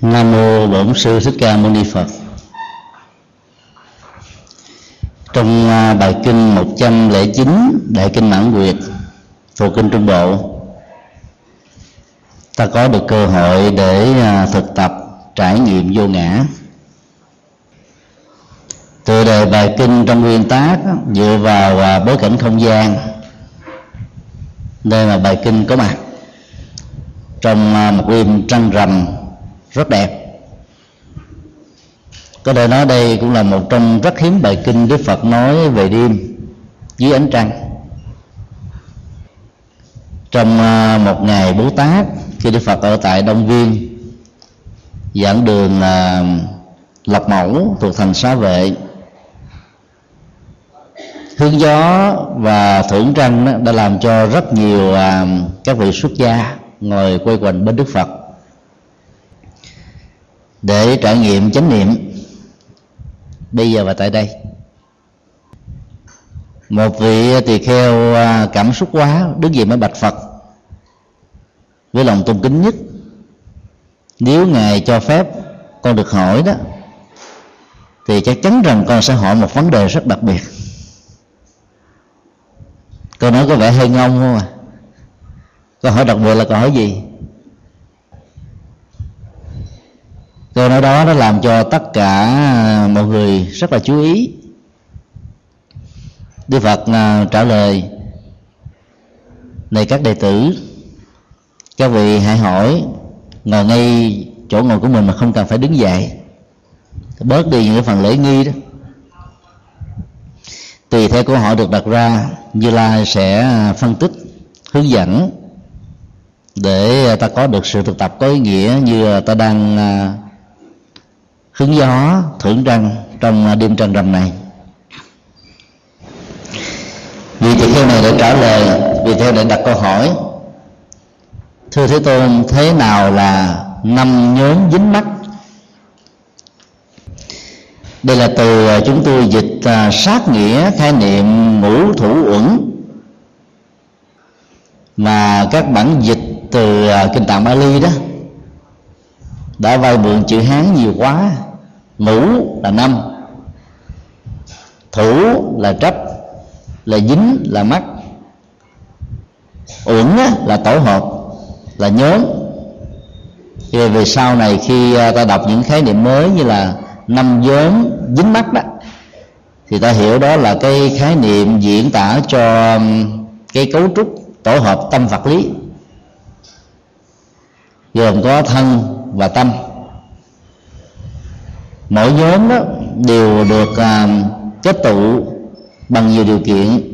Nam mô Bổn sư Thích Ca Mâu Ni Phật. Trong à, bài kinh 109 Đại kinh Mãn Nguyệt, thuộc kinh Trung Bộ, ta có được cơ hội để à, thực tập trải nghiệm vô ngã tựa đề bài kinh trong nguyên tác, dựa vào à, bối cảnh không gian, nơi mà bài kinh có mặt trong à, một đêm trăng rằm rất đẹp. Có thể nói đây cũng là một trong rất hiếm bài kinh đức phật nói về đêm dưới ánh trăng. Trong à, một ngày bố tát, khi đức phật ở tại đông viên, giảng đường là lập mẫu thuộc thành xá vệ hướng gió và thưởng trăng đã làm cho rất nhiều à, các vị xuất gia ngồi quay quanh bên đức phật để trải nghiệm chánh niệm. Bây giờ và tại đây. Một vị tỳ kheo à, cảm xúc quá, đứng dậy mới bạch phật với lòng tôn kính nhất. Nếu ngài cho phép, con được hỏi đó, thì chắc chắn rằng con sẽ hỏi một vấn đề rất đặc biệt. Câu nói có vẻ hơi ngông không à câu hỏi đặc biệt là câu hỏi gì? Câu nói đó, nó làm cho tất cả mọi người rất là chú ý. Đức phật à, trả lời, này các đệ tử, các vị hãy hỏi, ngồi ngay chỗ ngồi của mình mà không cần phải đứng dậy. Bớt đi những cái phần lễ nghi đó. Tùy theo câu hỏi được đặt ra, như lai sẽ phân tích, hướng dẫn để à, ta có được sự thực tập có ý nghĩa như à, ta đang à, hướng hứng gió, thưởng trăng trong đêm trăng rằm này. Vì tỳ kheo này để trả lời, vì theo để đặt câu hỏi. Thưa thế tôn, thế nào là năm nhóm dính mắt? Đây là từ chúng tôi dịch sát nghĩa khái niệm ngũ thủ uẩn. Mà các bản dịch từ à, kinh tạng Bali đó, đã vay mượn chữ hán nhiều quá. Ngũ là năm, thủ là trách, là dính là mắt. Uẩn là tổ hợp, là nhóm. Thì về sau này khi à, ta đọc những khái niệm mới như là năm nhóm dính mắt đó, thì ta hiểu đó là cái khái niệm diễn tả cho cái cấu trúc tổ hợp tâm vật lý gồm có thân và tâm. Mỗi nhóm đó đều được uh, kết tụ bằng nhiều điều kiện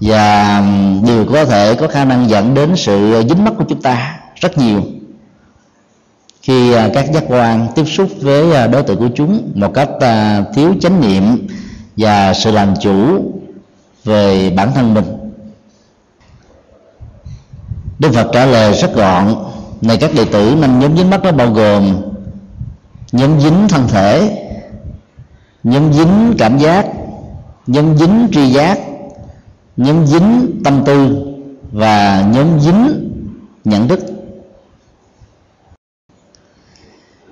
và đều có thể có khả năng dẫn đến sự dính mắc của chúng ta rất nhiều. Khi à, các giác quan tiếp xúc với à, đối tượng của chúng một cách thiếu chánh niệm và sự làm chủ về bản thân mình Đức Phật trả lời rất gọn, này các đệ tử năm nhóm dính mắt đó bao gồm nhóm dính thân thể nhóm dính cảm giác nhóm dính tri giác nhóm dính tâm tư và nhóm dính nhận thức.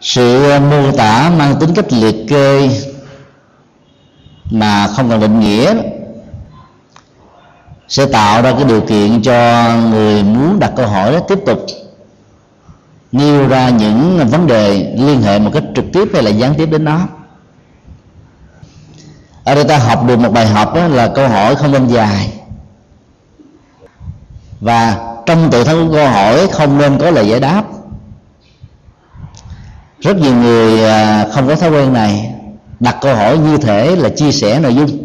Sự mô tả mang tính cách liệt kê mà không cần định nghĩa sẽ tạo ra cái điều kiện cho người muốn đặt câu hỏi đó tiếp tục nêu ra những vấn đề liên hệ một cách trực tiếp hay là gián tiếp đến nó ở đây ta học được một bài học đó là câu hỏi không nên dài. Và trong tự thân của câu hỏi không nên có lời giải đáp. Rất nhiều người à, không có thói quen này đặt câu hỏi như thể là chia sẻ nội dung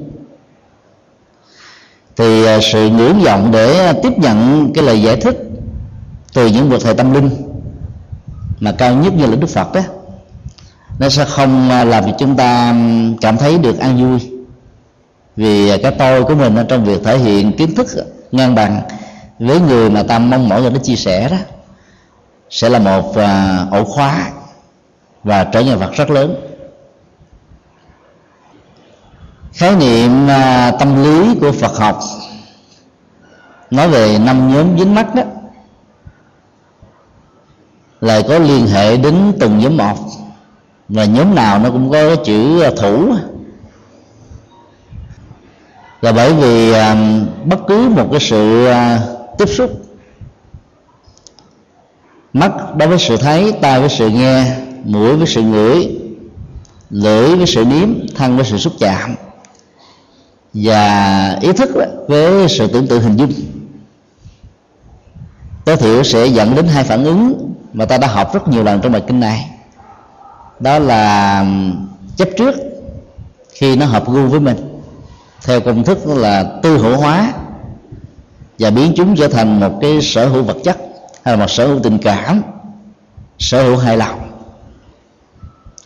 thì à, sự ngưỡng vọng để tiếp nhận cái lời giải thích từ những bậc thầy tâm linh mà cao nhất như là đức phật đó nó sẽ không à, làm cho chúng ta cảm thấy được an vui. Vì à, cái tôi của mình trong việc thể hiện kiến thức ngang bằng với người mà ta mong mỏi người đó chia sẻ đó, sẽ là một ổ khóa và trở ngại vật rất lớn khái niệm uh, tâm lý của Phật học. Nói về năm nhóm dính mắt đó lại có liên hệ đến từng nhóm một. Và nhóm nào nó cũng có cái chữ thủ. Là bởi vì à, bất cứ một cái sự à, tiếp xúc mắt đối với sự thấy tai với sự nghe mũi với sự ngửi lưỡi với sự nếm thân với sự xúc chạm và ý thức với sự tưởng tượng hình dung. Tối thiểu sẽ dẫn đến hai phản ứng mà ta đã học rất nhiều lần trong bài kinh này. Đó là chấp trước khi nó hợp gu với mình, theo công thức là tư hữu hóa, và biến chúng trở thành một cái sở hữu vật chất hay là một sở hữu tình cảm, sở hữu hài lòng.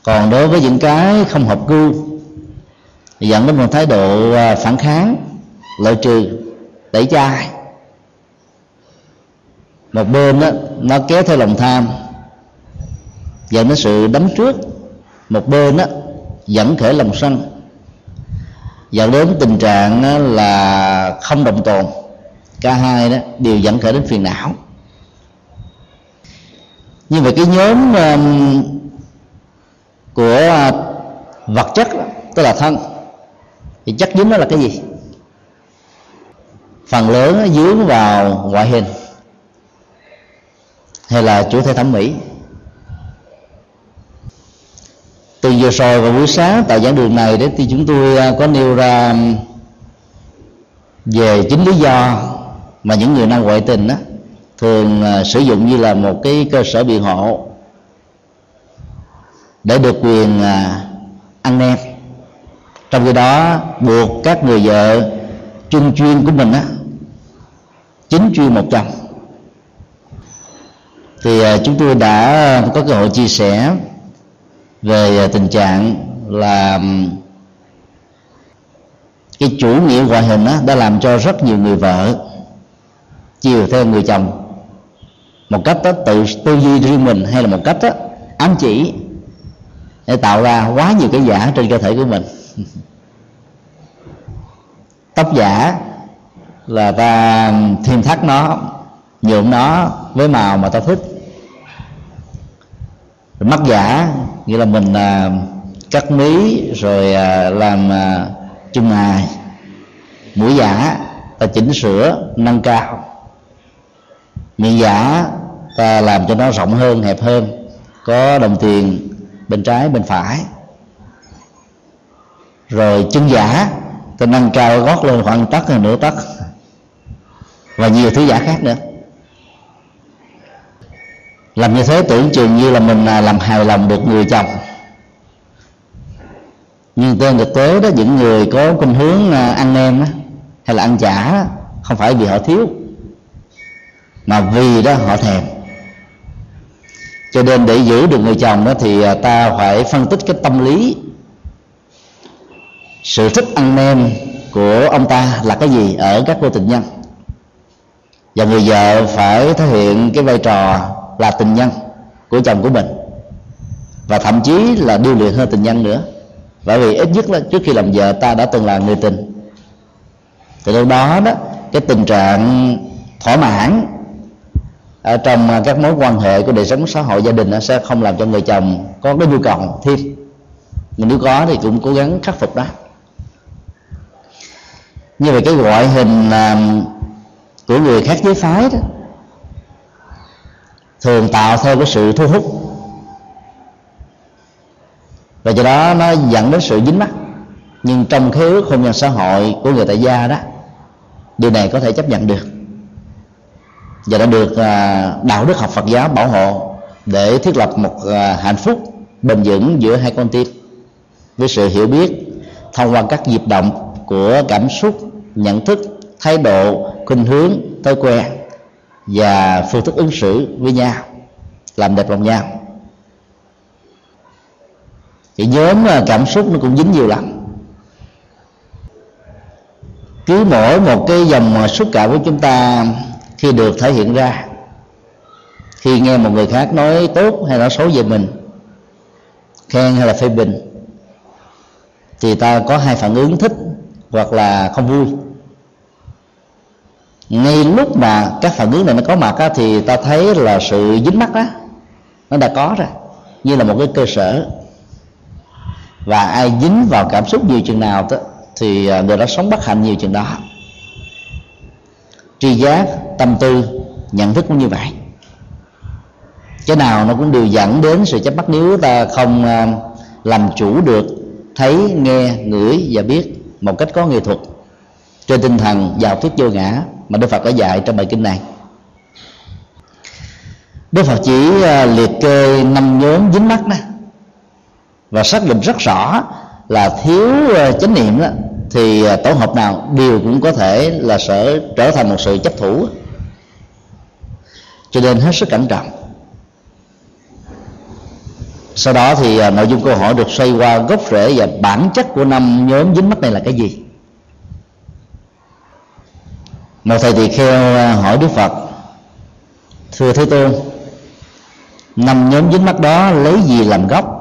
Còn đối với những cái không hợp gu dẫn đến một thái độ à, phản kháng loại trừ tẩy chay một bên đó, nó kéo theo lòng tham dẫn đến sự đấm trước. Một bên đó, dẫn khởi lòng sân dẫn đến tình trạng là không đồng tồn. Cả hai đó đều dẫn khởi đến phiền não. Như vậy cái nhóm um, của à, vật chất tức là thân thì chất dính đó là cái gì? Phần lớn nó dướng vào ngoại hình. Hay là chủ thể thẩm mỹ. Từ giờ rồi vào buổi sáng, tại giảng đường này đấy thì chúng tôi à, có nêu ra về chính lý do mà những người năng ngoại tình đó thường à, sử dụng như là một cái cơ sở biện hộ để được quyền à, ăn nem trong khi đó buộc các người vợ chung chuyên của mình á chính chuyên một chồng. Thì à, chúng tôi đã có cơ hội chia sẻ về à, tình trạng là cái chủ nghĩa ngoại hình đó đã làm cho rất nhiều người vợ chiều theo người chồng. Một cách đó, tự tư duy riêng mình hay là một cách đó, ám chỉ để tạo ra quá nhiều cái giả trên cơ thể của mình. tóc giả là ta thêm thắt nó nhuộm nó với màu mà ta thích. Rồi mắt giả nghĩa là mình à, cắt mí rồi à, làm à, chân mài mũi giả ta chỉnh sửa nâng cao. Miệng giả ta làm cho nó rộng hơn hẹp hơn có đồng tiền bên trái bên phải rồi chân giả tôi nâng cao gót lên khoảng tấc hay nửa tấc. Và nhiều thứ giả khác nữa. Làm như thế tưởng chừng như là mình à, làm hài lòng được người chồng. Nhưng trên thực tế đó, những người có khuynh hướng à, ăn nem hay là ăn chả không phải vì họ thiếu, mà vì đó họ thèm. Cho nên để giữ được người chồng đó thì à, ta phải phân tích cái tâm lý sự thích ăn nem của ông ta là cái gì ở các cô tình nhân? Và người vợ phải thể hiện cái vai trò là tình nhân của chồng của mình. Và thậm chí là điêu luyện hơn tình nhân nữa. Bởi vì ít nhất là trước khi làm vợ ta đã từng là người tình. Từ đâu đó đó, cái tình trạng thỏa mãn ở trong các mối quan hệ của đời sống xã hội gia đình nó sẽ không làm cho người chồng có cái nhu cầu thêm. Nhưng nếu có thì cũng cố gắng khắc phục đó như vậy cái ngoại hình à, của người khác giới phái đó, thường tạo theo cái sự thu hút. Và do đó nó dẫn đến sự dính mắt nhưng trong khế ước hôn nhân xã hội của người tại gia đó, điều này có thể chấp nhận được. Và đã được à, đạo đức học Phật giáo bảo hộ để thiết lập một à, hạnh phúc bền vững giữa hai con tim, với sự hiểu biết thông qua các nhịp động của cảm xúc nhận thức, thái độ, khuynh hướng, thói quen và phương thức ứng xử với nhau, làm đẹp lòng nhau. Thì nhóm à, cảm xúc nó cũng dính nhiều lắm. Cứ mỗi một cái dòng à, xúc cảm của chúng ta khi được thể hiện ra, khi nghe một người khác nói tốt hay nói xấu về mình, khen hay là phê bình, thì ta có hai phản ứng thích hoặc là không vui. Ngay lúc mà các phản ứng này nó có mặt á, thì ta thấy là sự dính mắt đó nó đã có rồi như là một cái cơ sở. Và ai dính vào cảm xúc nhiều chừng nào đó, thì à, người đó sống bất hạnh nhiều chừng đó. Tri giác tâm tư nhận thức cũng như vậy. Cái nào nó cũng đều dẫn đến sự chấp bắt nếu ta không à, làm chủ được thấy nghe ngửi và biết một cách có nghệ thuật. Trên tinh thần vào thuyết vô ngã mà đức phật đã dạy trong bài kinh này. Đức phật chỉ à, liệt kê năm nhóm dính mắt đó và xác định rất rõ là thiếu à, chánh niệm đó, thì à, tổ hợp nào đều cũng có thể là sẽ trở thành một sự chấp thủ. Cho nên hết sức cẩn trọng sau đó thì à, nội dung câu hỏi được xoay qua gốc rễ và bản chất của năm nhóm dính mắt này là cái gì? Một thầy tỳ kheo à, hỏi đức phật thưa thế tôn năm nhóm dính mắt đó lấy gì làm gốc?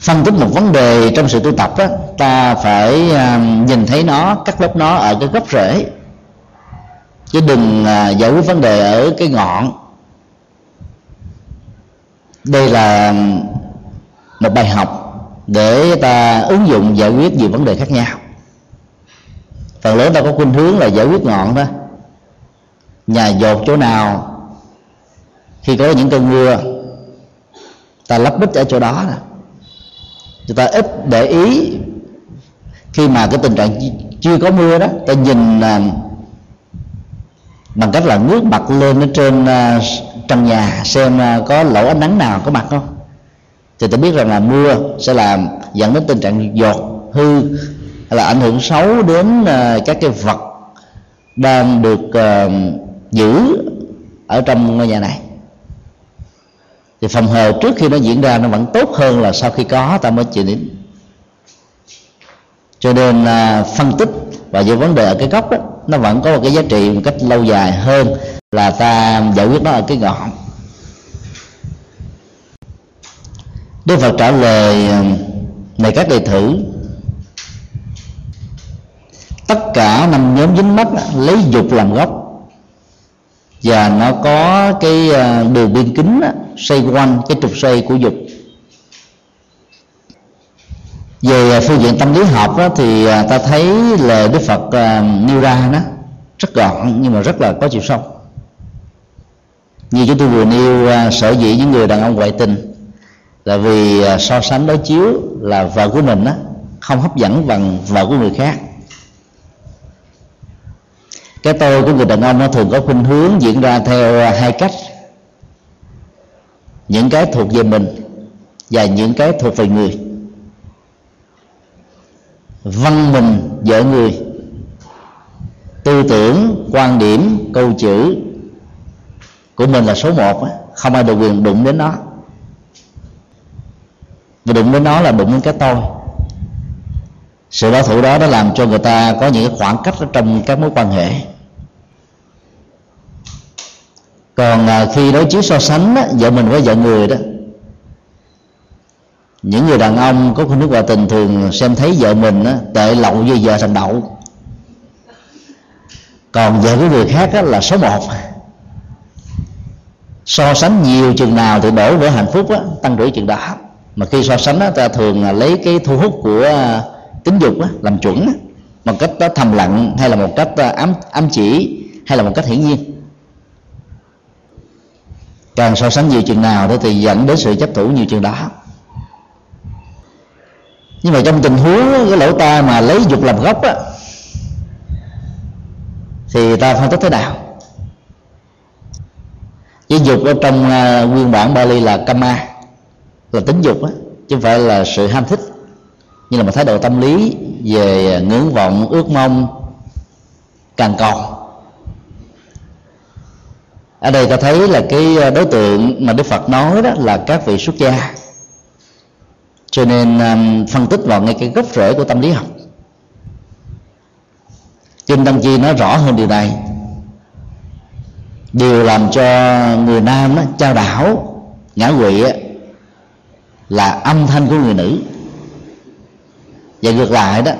Phân tích một vấn đề trong sự tu tập đó, ta phải à, nhìn thấy nó cắt lớp nó ở cái gốc rễ. Chứ đừng giải quyết vấn đề ở cái ngọn đây là một bài học để ta ứng dụng giải quyết nhiều vấn đề khác nhau. Phần lớn ta có khuynh hướng là giải quyết ngọn đó. Nhà dột chỗ nào, khi có những cơn mưa, ta lắp bích ở chỗ đó nè. Chúng ta ít để ý khi mà cái tình trạng chưa có mưa đó, ta nhìn à, bằng cách là ngước mặt lên ở trên à, trong nhà xem à, có lỗ ánh nắng nào có mặt không? Thì ta biết rằng là mưa sẽ làm dẫn đến tình trạng dột hư hay là ảnh hưởng xấu đến à, các cái vật đang được à, giữ ở trong ngôi nhà này. Thì phòng hờ trước khi nó diễn ra nó vẫn tốt hơn là sau khi có ta mới chịu đến cho nên phân tích và về vấn đề ở cái gốc đó, nó vẫn có một cái giá trị một cách lâu dài hơn là ta giải quyết nó ở cái ngọn Đức Phật trả lời này các đệ thử tất cả năm nhóm dính mắt lấy dục làm gốc. Và nó có cái à, đường biên kính xoay quanh cái trục xoay của dục. Về phương diện tâm lý học đó, thì à, ta thấy lời đức phật à, nêu ra đó rất gọn nhưng mà rất là có chiều sâu như chúng tôi vừa nêu uh, sở dĩ những người đàn ông ngoại tình là vì uh, so sánh đối chiếu là vợ của mình đó, không hấp dẫn bằng vợ của người khác. Cái tôi của người đàn ông nó thường có khuynh hướng diễn ra theo à, hai cách. Những cái thuộc về mình và những cái thuộc về người. Văn mình vợ người. Tư tưởng quan điểm câu chữ của mình là số một không ai được quyền đụng đến nó. Và đụng đến nó là đụng đến cái tôi. Sự đối thủ đó đã làm cho người ta có những khoảng cách ở trong các mối quan hệ. Còn à, khi đối chiếu so sánh đó, vợ mình với vợ người đó những người đàn ông có khuynh hướng ngoại tình thường xem thấy vợ mình đó, tệ lậu như vợ thành đậu. Còn vợ của người khác là số một so sánh nhiều chừng nào thì đổ vỡ hạnh phúc á, tăng trưởng chừng đó. Mà khi so sánh á, ta thường là lấy cái thu hút của à, tính dục á, làm chuẩn á, một cách đó thầm lặng hay là một cách à, ám ám chỉ hay là một cách hiển nhiên. Càng so sánh nhiều chừng nào đó thì dẫn đến sự chấp thủ nhiều chừng đó. Nhưng mà trong tình huống cái lỗ tai mà lấy dục làm gốc á thì ta phân tích thế nào? Chữ dục ở trong uh, nguyên bản Bali là kama là tính dục á chứ không phải là sự ham thích. Như là một thái độ tâm lý về à, ngưỡng vọng ước mong càng cầu ở đây ta thấy là cái à, đối tượng mà Đức Phật nói đó là các vị xuất gia. Cho nên um, phân tích vào ngay cái gốc rễ của tâm lý học. Kinh tăng chi nói rõ hơn điều này điều làm cho người nam đó, trao đảo ngã quỵ là âm thanh của người nữ và ngược lại đó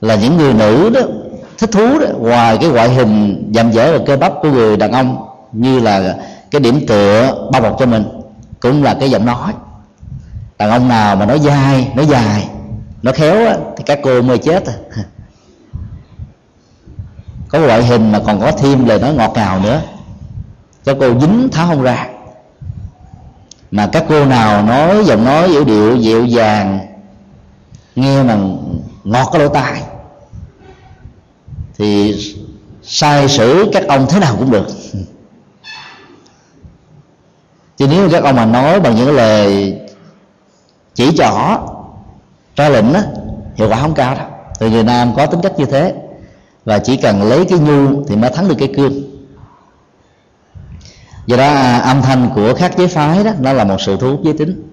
là những người nữ đó thích thú đó ngoài cái ngoại hình dầm dở và cơ bắp của người đàn ông như là cái điểm tựa bao bọc cho mình cũng là cái giọng nói đàn ông nào mà nói dai nói dài nó khéo á, thì các cô mới chết à. có loại hình mà còn có thêm lời nói ngọt ngào nữa. Cho cô dính tháo không ra. Mà các cô nào nói giọng nói dịu điệu, dịu dàng, nghe mà ngọt cái lỗ tai, thì sai sử các ông thế nào cũng được. Chứ nếu các ông mà nói bằng những lời chỉ trỏ, ra lệnh á, hiệu quả không cao đâu. Từ người nam có tính cách như thế và chỉ cần lấy cái nhu thì mới thắng được cái cương. Do đó à, âm thanh của các giới phái đó nó là một sự thu hút giới tính.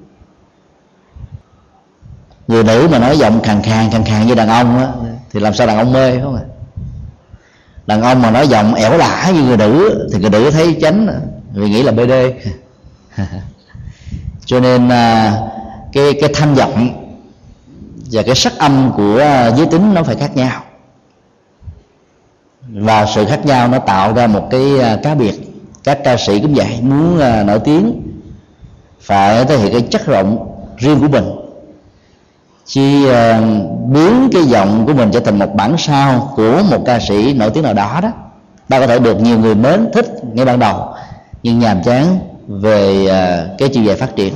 Người nữ mà nói giọng khàn khàn khàn khàn như đàn ông đó, thì làm sao đàn ông mê không ạ? Đàn ông mà nói giọng ẻo lả như người nữ thì người nữ thấy chánh vì nghĩ là bd cho nên à, cái cái thanh giọng và cái sắc âm của à, giới tính nó phải khác nhau và sự khác nhau nó tạo ra một cái à, cá biệt. Các ca sĩ cũng vậy, muốn à, nổi tiếng, phải thể hiện cái chất rộng riêng của mình. Chi à, biến cái giọng của mình trở thành một bản sao của một ca sĩ nổi tiếng nào đó đó, ta có thể được nhiều người mến, thích ngay ban đầu, nhưng nhàm chán về cái chiều dài phát triển.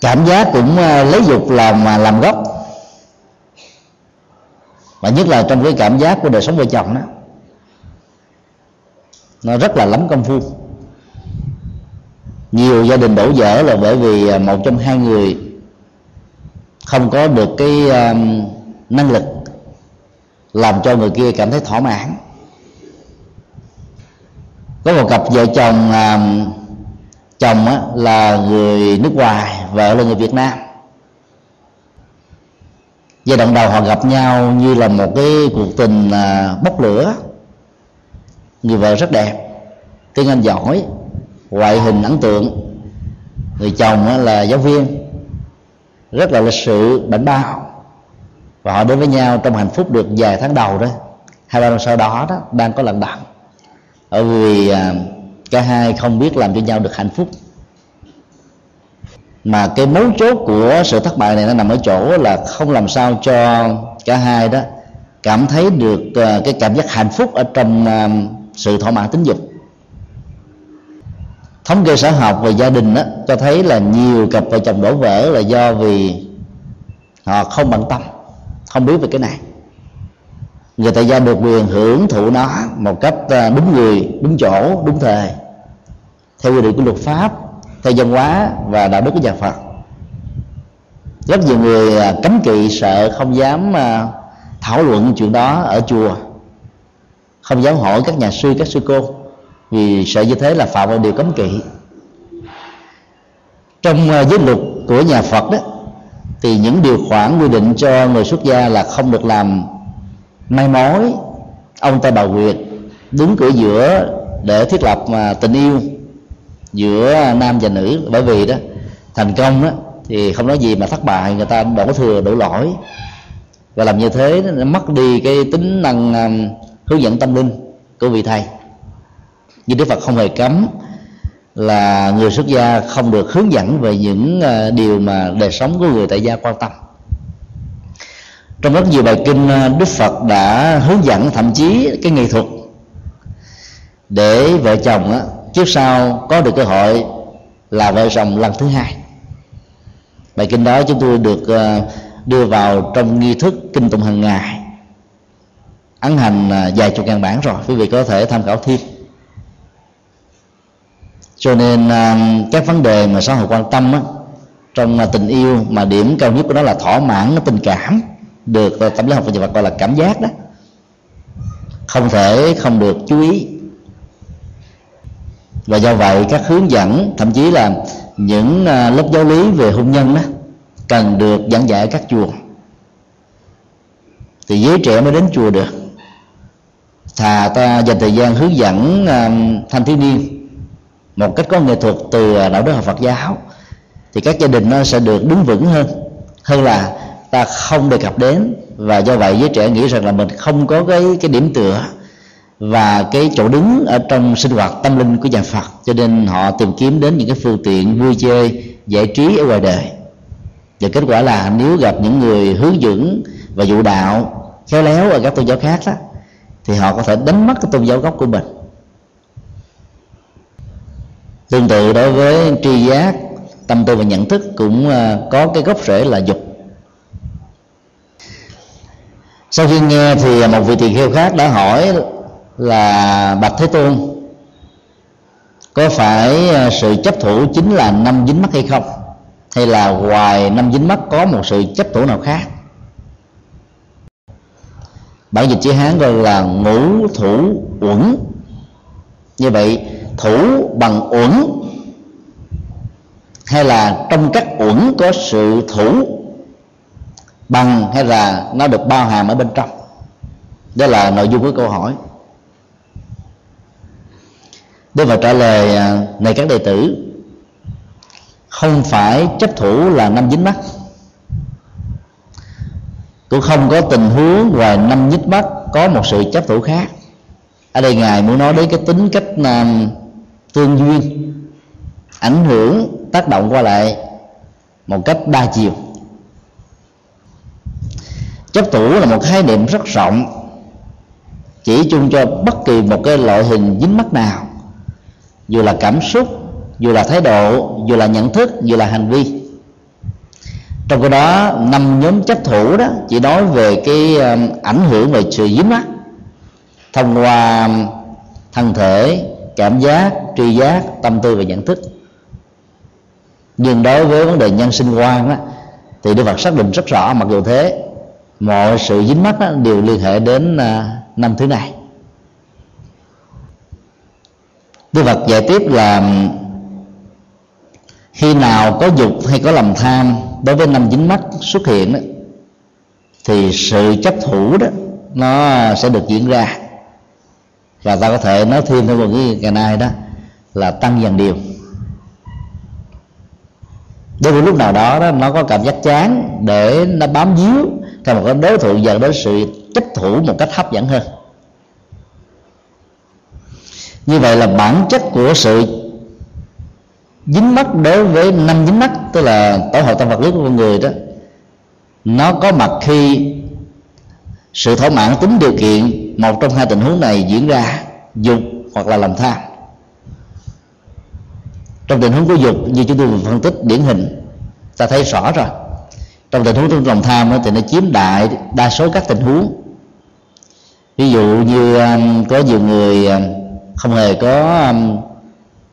Cảm giác cũng lấy dục làm mà làm gốc và nhất là trong cái cảm giác của đời sống vợ chồng đó nó rất là lắm công phu. Nhiều gia đình đổ vỡ là bởi vì à, một trong hai người không có được cái um, năng lực làm cho người kia cảm thấy thỏa mãn. Có một cặp vợ chồng um, chồng á, là người nước ngoài vợ là người việt nam giai đoạn đầu họ gặp nhau như là một cái cuộc tình à, bốc lửa. Người vợ rất đẹp. Tiếng anh giỏi, ngoại hình ấn tượng. Người chồng là giáo viên. Rất là lịch sự, bảnh bao. Và họ đến với nhau trong hạnh phúc được vài tháng đầu đó. Hai ba năm sau đó đó, đang có lận đận bởi vì cả hai không biết làm cho nhau được hạnh phúc mà cái mấu chốt của sự thất bại này nó nằm ở chỗ là không làm sao cho cả hai đó cảm thấy được ờ, cái cảm giác hạnh phúc ở trong ờ, sự thỏa mãn tính dục. Thống kê xã học về gia đình đó, cho thấy là nhiều cặp vợ chồng đổ vỡ là do vì họ không bận tâm không biết về cái này. Người tại gia được quyền hưởng thụ nó một cách ờ, đúng người đúng chỗ đúng thời theo quy định của luật pháp theo văn hóa và đạo đức của nhà phật. Rất nhiều người à, cấm kỵ, sợ không dám à, thảo luận chuyện đó ở chùa. Không dám hỏi các nhà sư, các sư cô, vì sợ như thế là phạm vào điều cấm kỵ. Trong à, giới luật của nhà Phật đó, thì những điều khoản quy định cho người xuất gia là không được làm mai mối, ông ta bà quyệt đứng cửa giữa để thiết lập tình yêu giữa nam và nữ bởi vì đó thành công đó thì không nói gì mà thất bại người ta đổ thừa đổ lỗi. Và làm như thế nó mất đi cái tính năng à, hướng dẫn tâm linh của vị thầy. Nhưng đức phật không hề cấm là người xuất gia không được hướng dẫn về những à, điều mà đời sống của người tại gia quan tâm. Trong rất nhiều bài kinh à, đức phật đã hướng dẫn thậm chí cái nghệ thuật để vợ chồng á, trước sau có được cơ hội là vợ chồng lần thứ hai. Bài kinh đó chúng tôi được ờ, đưa vào trong nghi thức kinh tụng hàng ngày. Ấn hành ờ, vài chục ngàn bản rồi quý vị có thể tham khảo thêm. Cho nên ờ, các vấn đề mà xã hội quan tâm á, trong tình yêu mà điểm cao nhất của nó là thỏa mãn tình cảm được tâm lý học và vật gọi là cảm giác đó. Không thể không được chú ý và do vậy, các hướng dẫn, thậm chí là những à, lớp giáo lý về hôn nhân đó, cần được giảng dạy ở các chùa. Thì giới trẻ mới đến chùa được. Thà ta dành thời gian hướng dẫn à, thanh thiếu niên một cách có nghệ thuật từ à, đạo đức học Phật giáo, thì các gia đình nó sẽ được đứng vững hơn. Hơn là ta không đề cập đến, và do vậy giới trẻ nghĩ rằng là mình không có cái cái điểm tựa và cái chỗ đứng ở trong sinh hoạt tâm linh của nhà Phật. Cho nên họ tìm kiếm đến những cái phương tiện vui chơi, giải trí ở ngoài đời. Và kết quả là nếu gặp những người hướng dẫn và dụ đạo, khéo léo ở các tôn giáo khác đó thì họ có thể đánh mất cái tôn giáo gốc của mình. Tương tự đối với tri giác, tâm tư và nhận thức cũng à, có cái gốc rễ là dục. Sau khi nghe thì một vị tỳ kheo khác đã hỏi là bạch thế tôn. Có phải à, sự chấp thủ chính là năm dính mắt hay không? Hay là ngoài năm dính mắt có một sự chấp thủ nào khác? Bản dịch chữ hán gọi là ngũ thủ uẩn. Như vậy, thủ bằng uẩn hay là trong các uẩn có sự thủ bằng hay là nó được bao hàm ở bên trong? Đó là nội dung của câu hỏi. Đức Phật trả lời à, này các đệ tử, không phải chấp thủ là năm dính mắt. Cũng không có tình huống ngoài năm nhích mắt có một sự chấp thủ khác. Ở đây ngài muốn nói đến cái tính cách à, tương duyên, ảnh hưởng, tác động qua lại một cách đa chiều. Chấp thủ là một khái niệm rất rộng, chỉ chung cho bất kỳ một cái loại hình dính mắt nào dù là cảm xúc dù là thái độ dù là nhận thức dù là hành vi. Trong cái đó năm nhóm chấp thủ đó chỉ nói về cái um, ảnh hưởng về sự dính mắt thông qua um, thân thể cảm giác tri giác tâm tư và nhận thức. Nhưng đối với vấn đề nhân sinh quan đó, thì Đức Phật xác định rất rõ mặc dù thế mọi sự dính mắt đó, đều liên hệ đến uh, năm thứ này. Đức Phật giải tiếp là khi nào có dục hay có lòng tham đối với năm dính mắt xuất hiện đó, thì sự chấp thủ đó nó sẽ được diễn ra. Và ta có thể nói thêm theo một cái ngày nay đó là tăng dần điều. Đối với lúc nào đó, đó nó có cảm giác chán để nó bám víu theo một cái đối tượng dẫn đến sự chấp thủ một cách hấp dẫn hơn như vậy là bản chất của sự dính mắt đối với năm dính mắt tức là tổ hợp tâm vật lý của con người đó, nó có mặt khi sự thỏa mãn tính điều kiện một trong hai tình huống này diễn ra, dục hoặc là lòng tham. Trong tình huống của dục, như chúng tôi vừa phân tích, điển hình, ta thấy rõ rồi. Trong tình huống trong lòng tham thì nó chiếm đại đa số các tình huống. Ví dụ như à, có nhiều người à, không hề có um,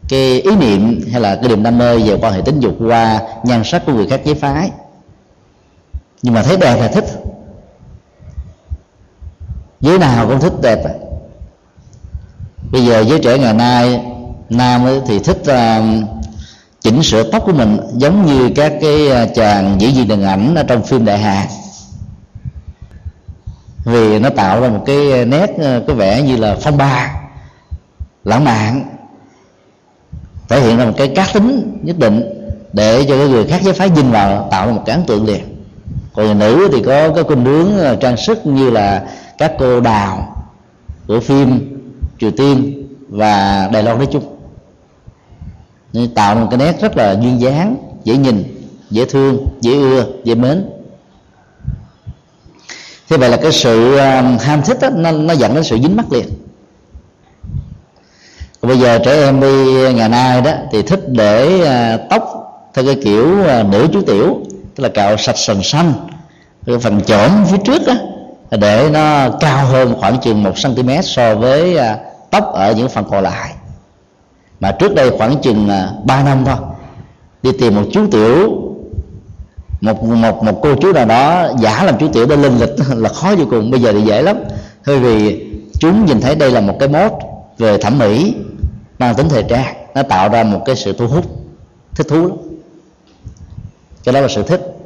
cái ý niệm hay là cái niềm đam mê về quan hệ tính dục qua nhan sắc của người khác giới phái. Nhưng mà thấy đẹp là thích. Giới nào cũng thích đẹp à. bây giờ giới trẻ ngày nay nam thì thích uh, chỉnh sửa tóc của mình giống như các cái à, chàng diễn viên điện ảnh ở trong phim đại hà. Vì nó tạo ra một cái nét à, có cái vẻ như là phong ba lãng mạn thể hiện ra một cái cá tính nhất định để cho cái người khác giới phái nhìn vào tạo ra một cái ấn tượng liền. Còn người nữ thì có cái khuynh hướng ờ, trang sức như là các cô đào của phim triều tiên và đài loan nói chung. Nên tạo một cái nét rất là duyên dáng dễ nhìn dễ thương dễ ưa dễ mến. Thế vậy là cái sự ờ, ham thích đó, nó, nó dẫn đến sự dính mắt liền bây giờ trẻ em đi ngày nay đó thì thích để à, tóc theo cái kiểu à, nữ chú tiểu, tức là cạo sạch sần xanh cái phần chỏm phía trước đó để nó cao hơn khoảng chừng một cm so với à, tóc ở những phần còn lại. Mà trước đây khoảng chừng 3 năm thôi, đi tìm một chú tiểu, một một một cô chú nào đó giả làm chú tiểu để linh lịch là khó vô cùng, bây giờ thì dễ lắm. Hơi vì chúng nhìn thấy đây là một cái mốt về thẩm mỹ mang tính thời trang nó tạo ra một cái sự thu hút thích thú lắm. Cái đó là sự thích.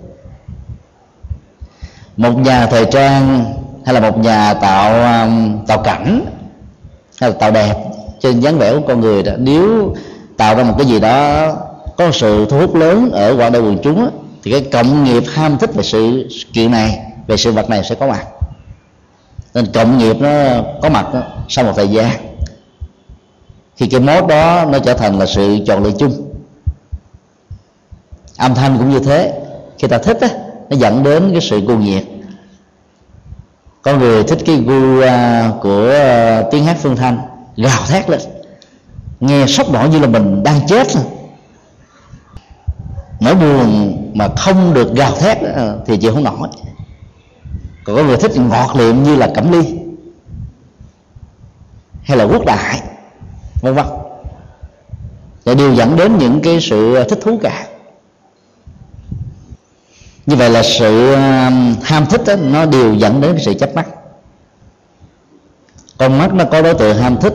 Một nhà thời trang hay là một nhà tạo um, tạo cảnh hay là tạo đẹp trên dáng vẻ của con người đó nếu tạo ra một cái gì đó có sự thu hút lớn ở quảng đại quần chúng đó, thì cái cộng nghiệp ham thích về sự kiện này về sự vật này sẽ có mặt. Nên cộng nghiệp nó có mặt đó, sau một thời gian khi cái mốt đó nó trở thành là sự chọn lựa chung. Âm thanh cũng như thế. Khi ta thích á, nó dẫn đến cái sự cuồng nhiệt có người thích cái gu à, của à, tiếng hát phương thanh, gào thét lên. Nghe sốc nổi như là mình đang chết nỗi buồn mà không được gào thét thì chịu không nổi. Còn có người thích ngọt liệm như là cẩm ly hay là quốc đại vân vân. Và đều dẫn đến những cái sự thích thú cả. Như vậy là sự um, ham thích đó, nó đều dẫn đến cái sự chấp mắt. Con mắt nó có đối tượng ham thích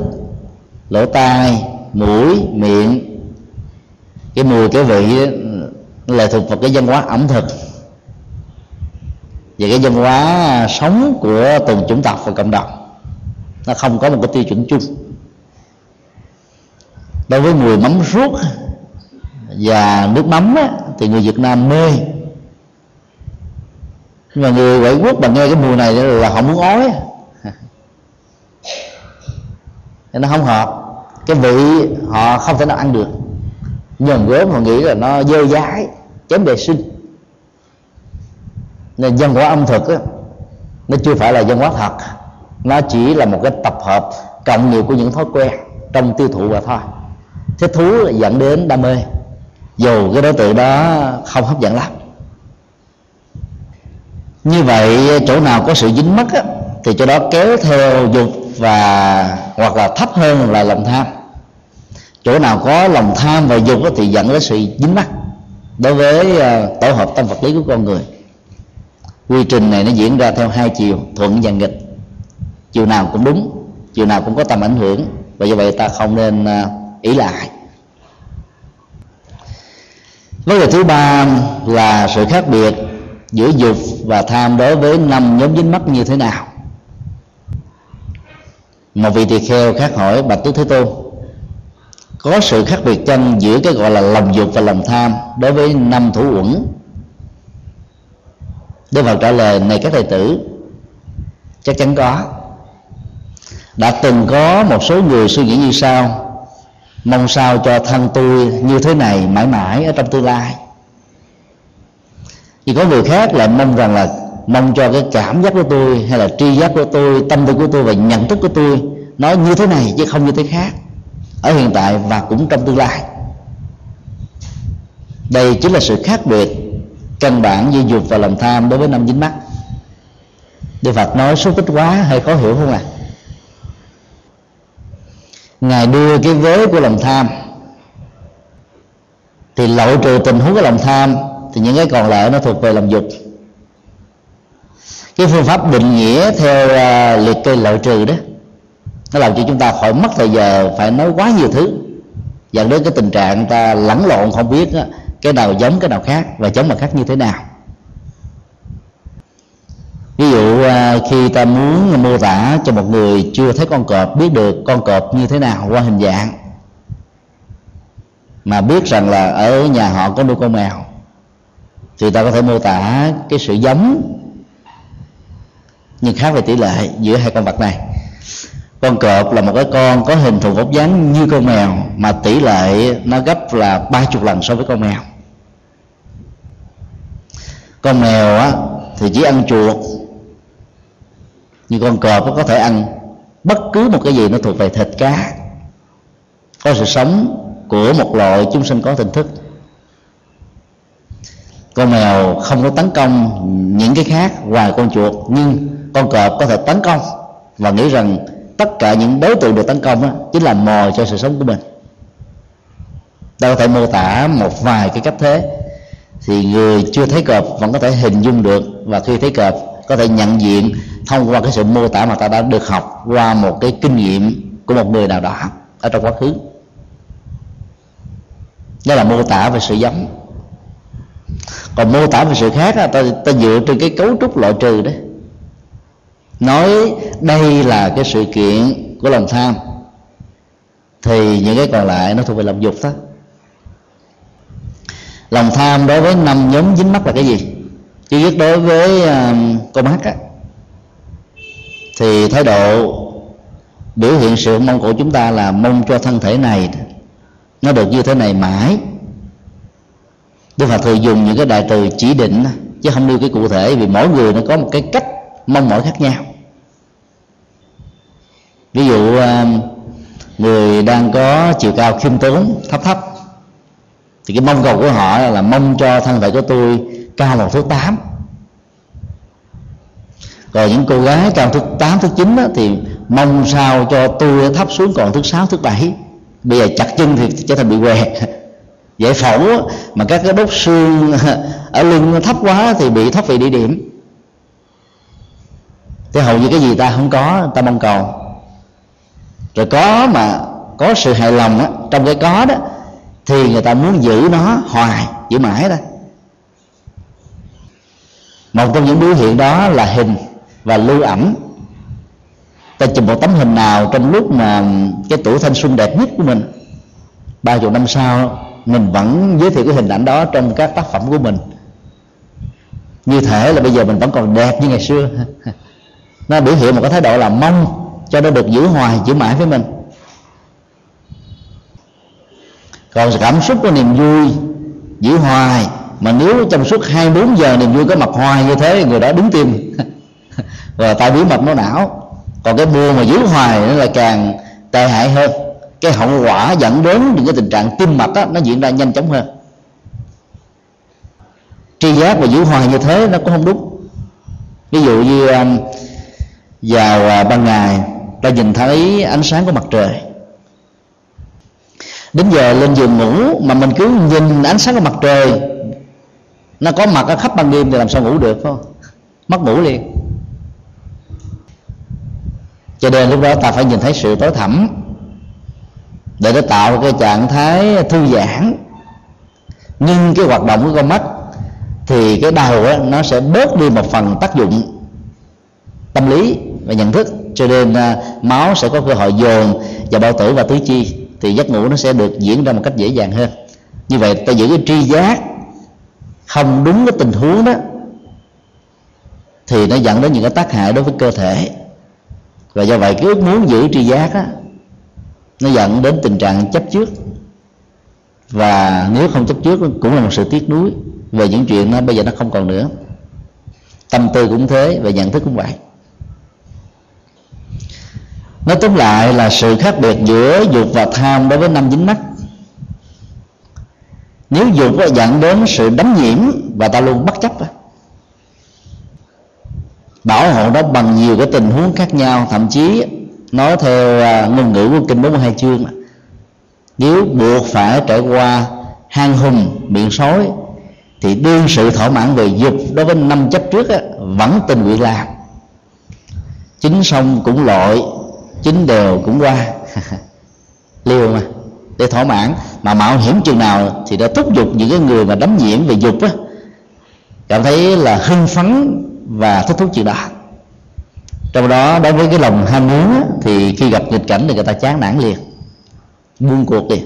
lỗ tai mũi miệng. Cái mùi cái vị là thuộc vào cái văn hóa ẩm thực. Và cái văn hóa à, sống của từng chủng tộc và cộng đồng. Nó không có một cái tiêu chuẩn chung đối với mùi mắm ruốc và nước mắm á, thì người Việt Nam mê. Nhưng mà người ngoại quốc mà nghe cái mùi này là họ muốn ói. Nên nó không hợp. Cái vị họ không thể nào ăn được. Nhờn gớm họ nghĩ là nó dơ dái kém vệ sinh. Nên dân hóa âm thực á, nó chưa phải là dân hóa thật. Nó chỉ là một cái tập hợp cộng nhiều của những thói quen trong tiêu thụ và thôi thích thú dẫn đến đam mê. Dù cái đối tượng đó không hấp dẫn lắm. Như vậy chỗ nào có sự dính mắc á, thì chỗ đó kéo theo dục và hoặc là thấp hơn là lòng tham. Chỗ nào có lòng tham và dục á, thì dẫn đến sự dính mắc đối với uh, tổ hợp tâm vật lý của con người. Quy trình này nó diễn ra theo hai chiều thuận và nghịch. Chiều nào cũng đúng chiều nào cũng có tầm ảnh hưởng và do vậy ta không nên ờ, uh, ý lại. Vấn đề thứ ba là sự khác biệt giữa dục và tham đối với năm nhóm dính mắt như thế nào. Một vị tỳ kheo khác hỏi bạch tứ thế tôn có sự khác biệt chân giữa cái gọi là lòng dục và lòng tham đối với năm thủ uẩn? Đức Phật trả lời này các thầy tử chắc chắn có. Đã từng có một số người suy nghĩ như sau mong sao cho thân tôi như thế này mãi mãi ở trong tương lai. Thì có người khác là mong rằng là mong cho cái cảm giác của tôi hay là tri giác của tôi, tâm tư của tôi và nhận thức của tôi nó như thế này chứ không như thế khác ở hiện tại và cũng trong tương lai. Đây chính là sự khác biệt căn bản giữa dục và lòng tham đối với năm dính mắt. Đức Phật nói số tích quá hơi khó hiểu không ạ? à? Ngài đưa cái vế của lòng tham. Thì loại trừ tình huống của lòng tham thì những cái còn lại nó thuộc về lòng dục. Cái phương pháp định nghĩa theo uh, liệt kê loại trừ đó nó làm cho chúng ta khỏi mất thời giờ phải nói quá nhiều thứ. Dẫn đến cái tình trạng ta lẫn lộn không biết đó, cái nào giống cái nào khác và giống mà khác như thế nào ví dụ à, Ờ, khi ta muốn mô tả cho một người chưa thấy con cọp, biết được con cọp như thế nào qua hình dạng, mà biết rằng là ở nhà họ có nuôi con mèo, thì ta có thể mô tả cái sự giống, nhưng khác về tỷ lệ giữa hai con vật này. Con cọp là một cái con có hình thù vóc dáng như con mèo, mà tỷ lệ nó gấp là ba chục lần so với con mèo. Con mèo á, thì chỉ ăn chuột như con cọp có thể ăn bất cứ một cái gì nó thuộc về thịt cá. Có sự sống của một loại chúng sinh có tình thức. Con mèo không có tấn công những cái khác ngoài con chuột nhưng con cọp có thể tấn công và nghĩ rằng tất cả những đối tượng được tấn công đó, chính là mồi cho sự sống của mình. Ta có thể mô tả một vài cái cách thế. Thì người chưa thấy cọp vẫn có thể hình dung được và khi thấy cọp có thể nhận diện thông qua cái sự mô tả mà ta đã được học qua một cái kinh nghiệm của một người nào đó ở trong quá khứ. Đó là mô tả về sự giống. Còn mô tả về sự khác là ta, ta dựa trên cái cấu trúc loại trừ đấy nói đây là cái sự kiện của lòng tham thì những cái còn lại nó thuộc về lòng dục đó. Lòng tham đối với năm nhóm dính mắt là cái gì? Chứ nhất đối với uh, con mắt á thì thái độ biểu hiện sự mong của chúng ta là mong cho thân thể này nó được như thế này mãi. Đức Phật thường dùng những cái đại từ chỉ định chứ không nêu cái cụ thể, vì mỗi người nó có một cái cách mong mỏi khác nhau. Ví dụ à, người đang có chiều cao khiêm tốn, thấp thấp, thì cái mong cầu của họ là mong cho thân thể của tôi cao một thứ tám còn những cô gái cao thước tám thước chín thì mong sao cho tôi thấp xuống còn thứ sáu thứ bảy. Bây giờ chặt chân thì trở thành bị què. Giải phẫu mà các cái đốt xương ở lưng thấp quá thì bị thoát vị địa điểm. Thế hầu như cái gì ta không có ta mong cầu. Rồi có mà có sự hài lòng á, trong cái có đó thì người ta muốn giữ nó hoài giữ mãi đó. Một trong những biểu hiện đó là hình và lưu ẩm. Ta chụp một tấm hình nào trong lúc mà cái tuổi thanh xuân đẹp nhất của mình. Ba chục năm sau, mình vẫn giới thiệu cái hình ảnh đó trong các tác phẩm của mình. Như thể là bây giờ mình vẫn còn đẹp như ngày xưa. Nó biểu hiện một cái thái độ là mong cho nó được giữ hoài giữ mãi với mình. Còn cảm xúc của niềm vui, giữ hoài, mà nếu trong suốt 24 giờ niềm vui có mặt hoài như thế, người đó đứng tim và tai biến mạch máu não. Còn cái buồn mà giữ hoài nó là càng tệ hại hơn. Cái hậu quả dẫn đến những cái tình trạng tim mạch đó, nó diễn ra nhanh chóng hơn. Tri giác và giữ hoài như thế nó cũng không đúng. Ví dụ như um, vào à, ban ngày ta nhìn thấy ánh sáng của mặt trời. Đến giờ lên giường ngủ mà mình cứ nhìn ánh sáng của mặt trời nó có mặt ở khắp ban đêm thì làm sao ngủ được không? Mất ngủ liền cho nên lúc đó ta phải nhìn thấy sự tối thẳm để nó tạo cái trạng thái thư giãn. Nhưng cái hoạt động của con mắt thì cái đầu đó, nó sẽ bớt đi một phần tác dụng tâm lý và nhận thức. Cho nên uh, máu sẽ có cơ hội dồn vào bao tử và tứ chi thì giấc ngủ nó sẽ được diễn ra một cách dễ dàng hơn. Như vậy ta giữ cái tri giác không đúng cái tình huống đó thì nó dẫn đến những cái tác hại đối với cơ thể và do vậy cái ước muốn giữ tri giác á, nó dẫn đến tình trạng chấp trước. Và nếu không chấp trước, cũng là một sự tiếc nuối về những chuyện nó bây giờ nó không còn nữa. Tâm tư cũng thế, và nhận thức cũng vậy. Nói tóm lại là sự khác biệt giữa dục và tham đối với năm dính mắt. Nếu dục dẫn đến sự đắm nhiễm và ta luôn bất chấp bảo hộ đó bằng nhiều cái tình huống khác nhau thậm chí nói theo à, ngôn ngữ của kinh 42 chương nếu buộc phải trải qua hang hùng miệng sói thì đương sự thỏa mãn về dục đối với năm chấp trước á, vẫn tình nguyện làm. Chính sông cũng lội chính đều cũng qua. Liều mà để thỏa mãn mà mạo hiểm chừng nào thì đã thúc giục những cái người mà đắm nhiễm về dục á cảm thấy là hưng phấn và thích thú chuyện đó. Trong đó đối với cái lòng ham muốn á, thì khi gặp nghịch cảnh thì người ta chán nản liền buông cuộc liền.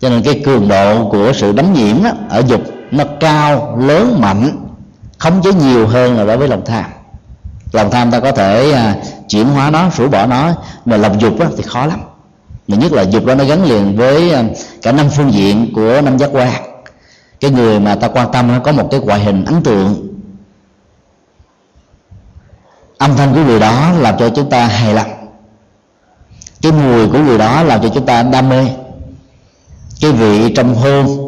Cho nên cái cường độ của sự đánh nhiễm á, ở dục nó cao lớn mạnh không chế nhiều hơn là đối với lòng tham. Lòng tham ta có thể à, chuyển hóa nó rũ bỏ nó mà lòng dục á, thì khó lắm. Mà nhất là dục đó nó gắn liền với à, cả năm phương diện của năm giác quan. Cái người mà ta quan tâm nó có một cái ngoại hình ấn tượng âm thanh của người đó làm cho chúng ta hài lòng cái mùi của người đó làm cho chúng ta đam mê. Cái vị trong hương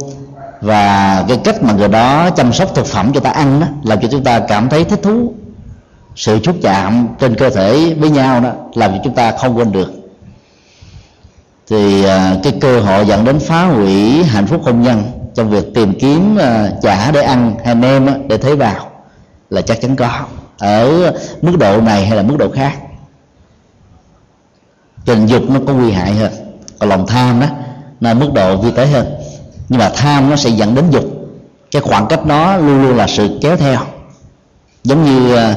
và cái cách mà người đó chăm sóc thực phẩm cho ta ăn đó làm cho chúng ta cảm thấy thích thú. Sự xúc chạm trên cơ thể với nhau đó làm cho chúng ta không quên được. Thì à, cái cơ hội dẫn đến phá hủy hạnh phúc hôn nhân trong việc tìm kiếm à, chả để ăn hay nem để thấy vào là chắc chắn có ở mức độ này hay là mức độ khác? Tình dục nó có nguy hại hơn, còn lòng tham đó là mức độ vi tế hơn. Nhưng mà tham nó sẽ dẫn đến dục. Cái khoảng cách nó luôn luôn là sự kéo theo. Giống như à,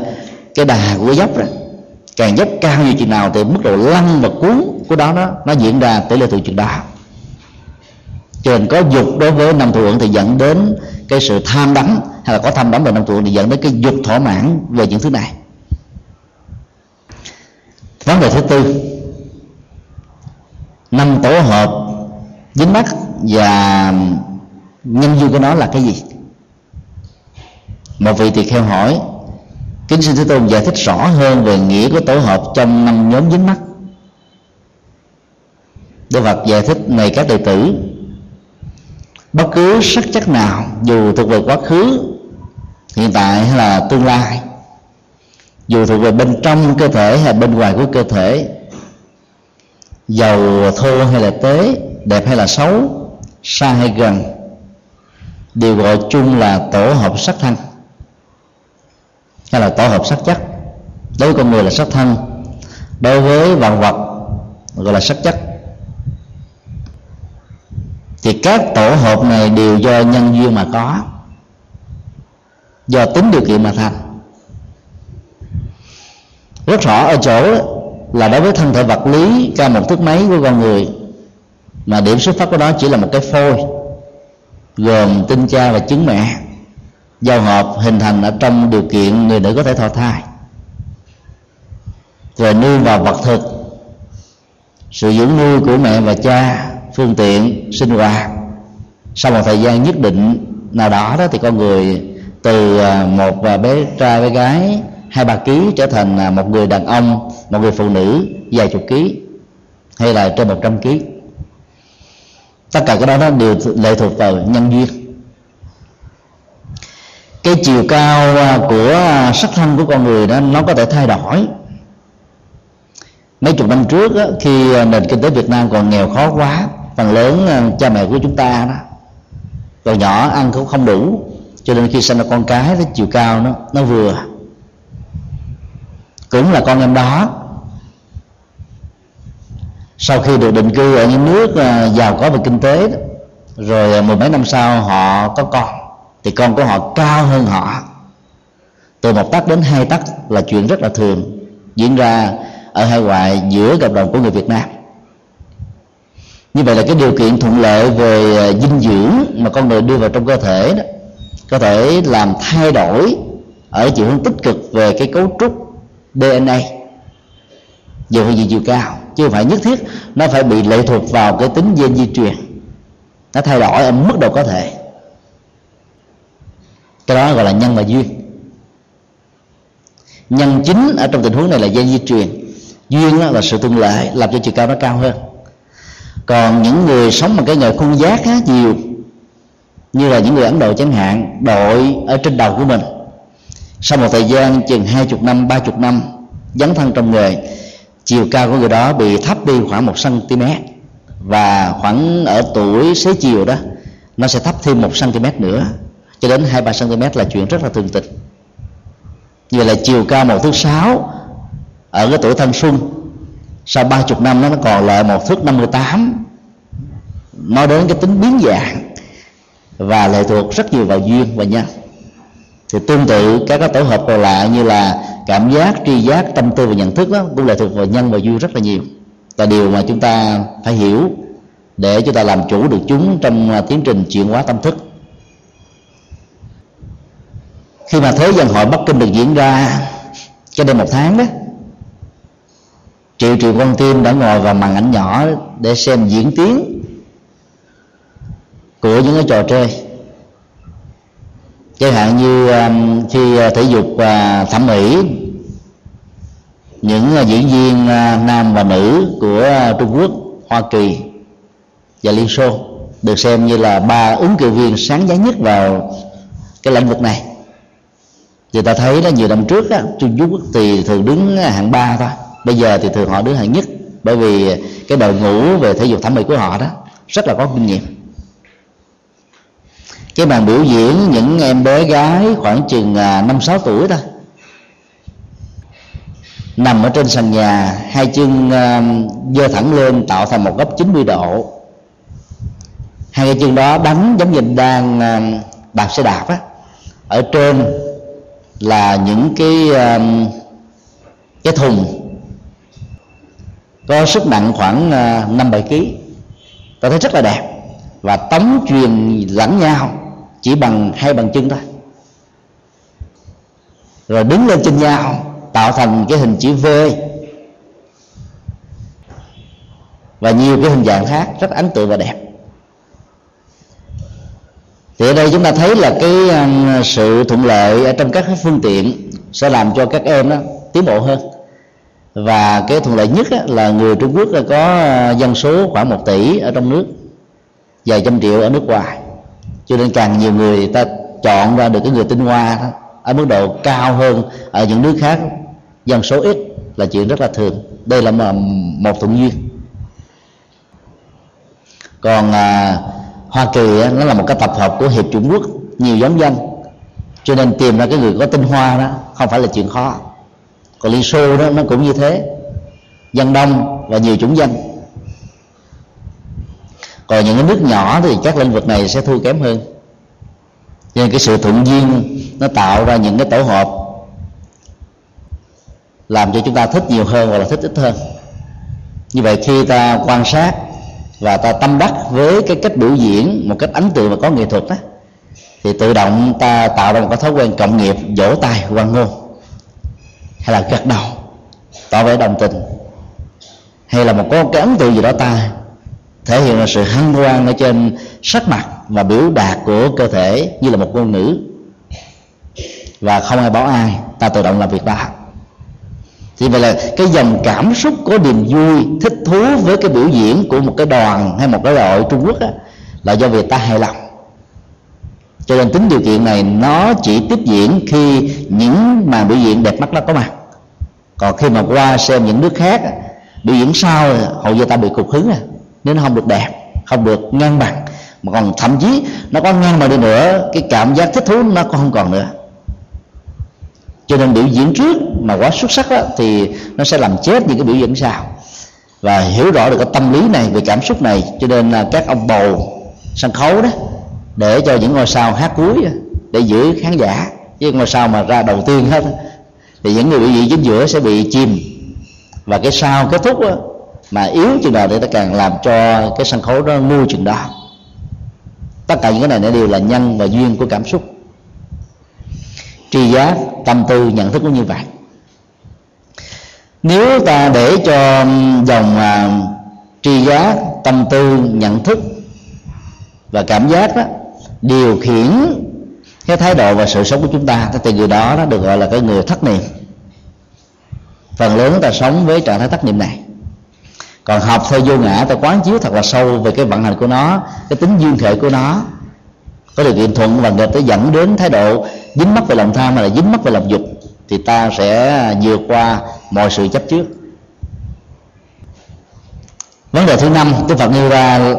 cái đà của dốc rồi càng dốc cao như chừng nào thì mức độ lăn và cuốn của đó nó nó diễn ra tỷ lệ từ chừng đó. Cho nên có dục đối với năm thượng thì dẫn đến cái sự tham đắm hay là có tham đắm về năm tuổi thì dẫn đến cái dục thỏa mãn về những thứ này. Vấn đề thứ tư, năm tổ hợp, dính mắt và nhân duyên của nó là cái gì? Một vị tỳ kheo hỏi, kính xin thế tôn giải thích rõ hơn về nghĩa của tổ hợp trong năm nhóm dính mắt. Đức Phật giải thích này các đệ tử bất cứ sắc chất nào, dù thuộc về quá khứ, hiện tại hay là tương lai, dù thuộc về bên trong cơ thể hay bên ngoài của cơ thể, giàu, thô hay là tế, đẹp hay là xấu, xa hay gần, đều gọi chung là tổ hợp sắc thân, hay là tổ hợp sắc chất. Đối với con người là sắc thân, đối với vạn vật gọi là sắc chất thì các tổ hợp này đều do nhân duyên mà có. Do tính điều kiện mà thành. Rất rõ ở chỗ là đối với thân thể vật lý, ca một thước mấy của con người, mà điểm xuất phát của nó chỉ là một cái phôi, gồm tinh cha và trứng mẹ giao hợp hình thành ở trong điều kiện người nữ có thể thọ thai. Rồi nuôi vào vật thực, sự dưỡng nuôi của mẹ và cha phương tiện sinh hoạt. Sau một thời gian nhất định nào đó đó thì con người từ à, một à, bé trai bé gái hai ba ký trở thành à, một người đàn ông một người phụ nữ vài chục ký hay là trên một trăm ký. Tất cả cái đó nó đều lệ thuộc vào nhân duyên. Cái chiều cao của sắc thân của con người đó nó có thể thay đổi. Mấy chục năm trước đó, khi nền kinh tế Việt Nam còn nghèo khó quá phần lớn ờ, cha mẹ của chúng ta đó còn nhỏ ăn cũng không đủ cho nên khi sinh ra con cái nó chiều cao nó nó vừa. Cũng là con em đó. Sau khi được định cư ở những nước ờ, giàu có về kinh tế đó, rồi ờ, mười mấy năm sau họ có con thì con của họ cao hơn họ. Từ một tấc đến hai tấc là chuyện rất là thường diễn ra ở hai ngoại giữa cộng đồng của người Việt Nam như vậy là cái điều kiện thuận lợi về à, dinh dưỡng mà con người đưa vào trong cơ thể đó, có thể làm thay đổi ở chiều hướng tích cực về cái cấu trúc DNA dù gì chiều cao, chứ không phải nhất thiết nó phải bị lệ thuộc vào cái tính gen di truyền. Nó thay đổi ở mức độ có thể. Cái đó gọi là nhân và duyên. Nhân chính ở trong tình huống này là gen di truyền. Duyên là sự tương lệ làm cho chiều cao nó cao hơn còn những người sống bằng cái nghề khuôn giác khá nhiều. Như là những người ấn độ chẳng hạn, đội ở trên đầu của mình. Sau một thời gian, chừng hai chục năm, ba chục năm, dấn thân trong nghề, chiều cao của người đó bị thấp đi khoảng một cm và khoảng ở tuổi xế chiều đó, nó sẽ thấp thêm một cm nữa. Cho đến hai, ba cm là chuyện rất là thường tình. Như là chiều cao một thứ sáu, ở cái tuổi thanh xuân sau ba chục năm nó còn lại một thước 58 nói đến cái tính biến dạng và lệ thuộc rất nhiều vào duyên và nhân. Thì tương tự các cái tổ hợp còn lại như là cảm giác, tri giác, tâm tư và nhận thức đó, cũng lệ thuộc vào nhân và duyên rất là nhiều. Là điều mà chúng ta phải hiểu để chúng ta làm chủ được chúng trong à, tiến trình chuyển hóa tâm thức. Khi mà thế dân hội bắc kinh được diễn ra cho đến một tháng đó triệu triệu con tim đã ngồi vào màn ảnh nhỏ để xem diễn tiến của những cái trò chơi. Chẳng hạn như um, khi uh, thể dục và thẩm mỹ những uh, diễn viên nam và nữ của trung quốc hoa kỳ và liên xô được xem như là ba ứng cử viên sáng giá nhất vào cái lĩnh vực này. Người ta thấy đó nhiều năm trước á, trung quốc thì thường đứng hạng ba thôi bây giờ thì thường họ đứng hạng nhất, bởi vì cái đội ngũ về thể dục thẩm mỹ của họ đó rất là có kinh nghiệm. Cái màn biểu diễn những em bé gái khoảng chừng à, năm, sáu tuổi thôi nằm ở trên sàn nhà, hai chân à, dơ thẳng lên tạo thành một góc 90 độ. Hai cái chân đó đánh giống như đang à, đạp xe đạp á. Ở trên là những cái cái thùng có sức nặng khoảng à, năm bảy kg tôi thấy rất là đẹp. Và tống truyền lẫn nhau, chỉ bằng hai bàn chân thôi. Rồi đứng lên trên nhau, tạo thành cái hình chữ V. Và nhiều cái hình dạng khác, rất ấn tượng và đẹp. Thì ở đây chúng ta thấy là cái à, sự thuận lợi ở trong các phương tiện sẽ làm cho các em đó tiến bộ hơn và cái thuận lợi nhất là người Trung Quốc có dân số khoảng một tỷ ở trong nước vài trăm triệu ở nước ngoài. Cho nên càng nhiều người ta chọn ra được cái người tinh hoa đó, ở mức độ cao hơn ở những nước khác. Dân số ít là chuyện rất là thường. Đây là một thuận duyên. Còn à, Hoa Kỳ á, nó là một cái tập hợp của hiệp Trung Quốc nhiều giống dân. Cho nên tìm ra cái người có tinh hoa đó không phải là chuyện khó còn Liên Xô đó, nó cũng như thế. Dân đông và nhiều chủng dân. Còn những cái nước nhỏ thì các lĩnh vực này sẽ thua kém hơn. Cho nên cái sự thuận duyên nó tạo ra những cái tổ hợp làm cho chúng ta thích nhiều hơn hoặc là thích ít hơn. Như vậy khi ta quan sát và ta tâm đắc với cái cách biểu diễn, một cách ấn tượng và có nghệ thuật đó thì tự động ta tạo ra một cái thói quen cộng nghiệp vỗ tay quan ngôn hay là gật đầu tỏ vẻ đồng tình hay là một có cái ấn tượng gì đó ta thể hiện là sự hân hoan ở trên sắc mặt và biểu đạt của cơ thể như là một ngôn ngữ. Và không ai bảo ai ta tự động làm việc đó. Thì vậy là cái dòng cảm xúc có niềm vui thích thú với cái biểu diễn của một cái đoàn hay một cái đội trung quốc á, là do việc ta hài lòng cho nên tính điều kiện này nó chỉ tiếp diễn khi những màn biểu diễn đẹp mắt đó có mặt. Còn khi mà qua xem những nước khác biểu diễn sau hầu như ta bị cục hứng à. nên nó không được đẹp không được ngang bằng. Mà còn thậm chí nó có ngang bằng đi nữa cái cảm giác thích thú nó không còn nữa. Cho nên biểu diễn trước mà quá xuất sắc đó, thì nó sẽ làm chết những cái biểu diễn sau. Và hiểu rõ được cái tâm lý này về cảm xúc này cho nên là các ông bầu sân khấu đó để cho những ngôi sao hát cuối để giữ khán giả. Chứ ngôi sao mà ra đầu tiên hết thì những người bị vị chính giữa sẽ bị chìm. Và cái sao kết thúc đó, mà yếu chừng nào để ta càng làm cho cái sân khấu đó ngu chừng đó. Tất cả những cái này nó đều là nhân và duyên của cảm xúc. Tri giác tâm tư nhận thức cũng như vậy. Nếu ta để cho dòng à, tri giác tâm tư nhận thức và cảm giác đó điều khiển cái thái độ và sự sống của chúng ta. Thì người đó nó được gọi là cái người thất niệm. Phần lớn ta sống với trạng thái thất niệm này. Còn học theo vô ngã, ta quán chiếu thật là sâu về cái vận hành của nó, cái tính duyên thể của nó. Có điều kiện thuận và nghịch tới dẫn đến thái độ dính mắc về lòng tham hay là dính mắc về lòng dục thì ta sẽ vượt qua mọi sự chấp trước. Vấn đề thứ năm, đức phật nêu ra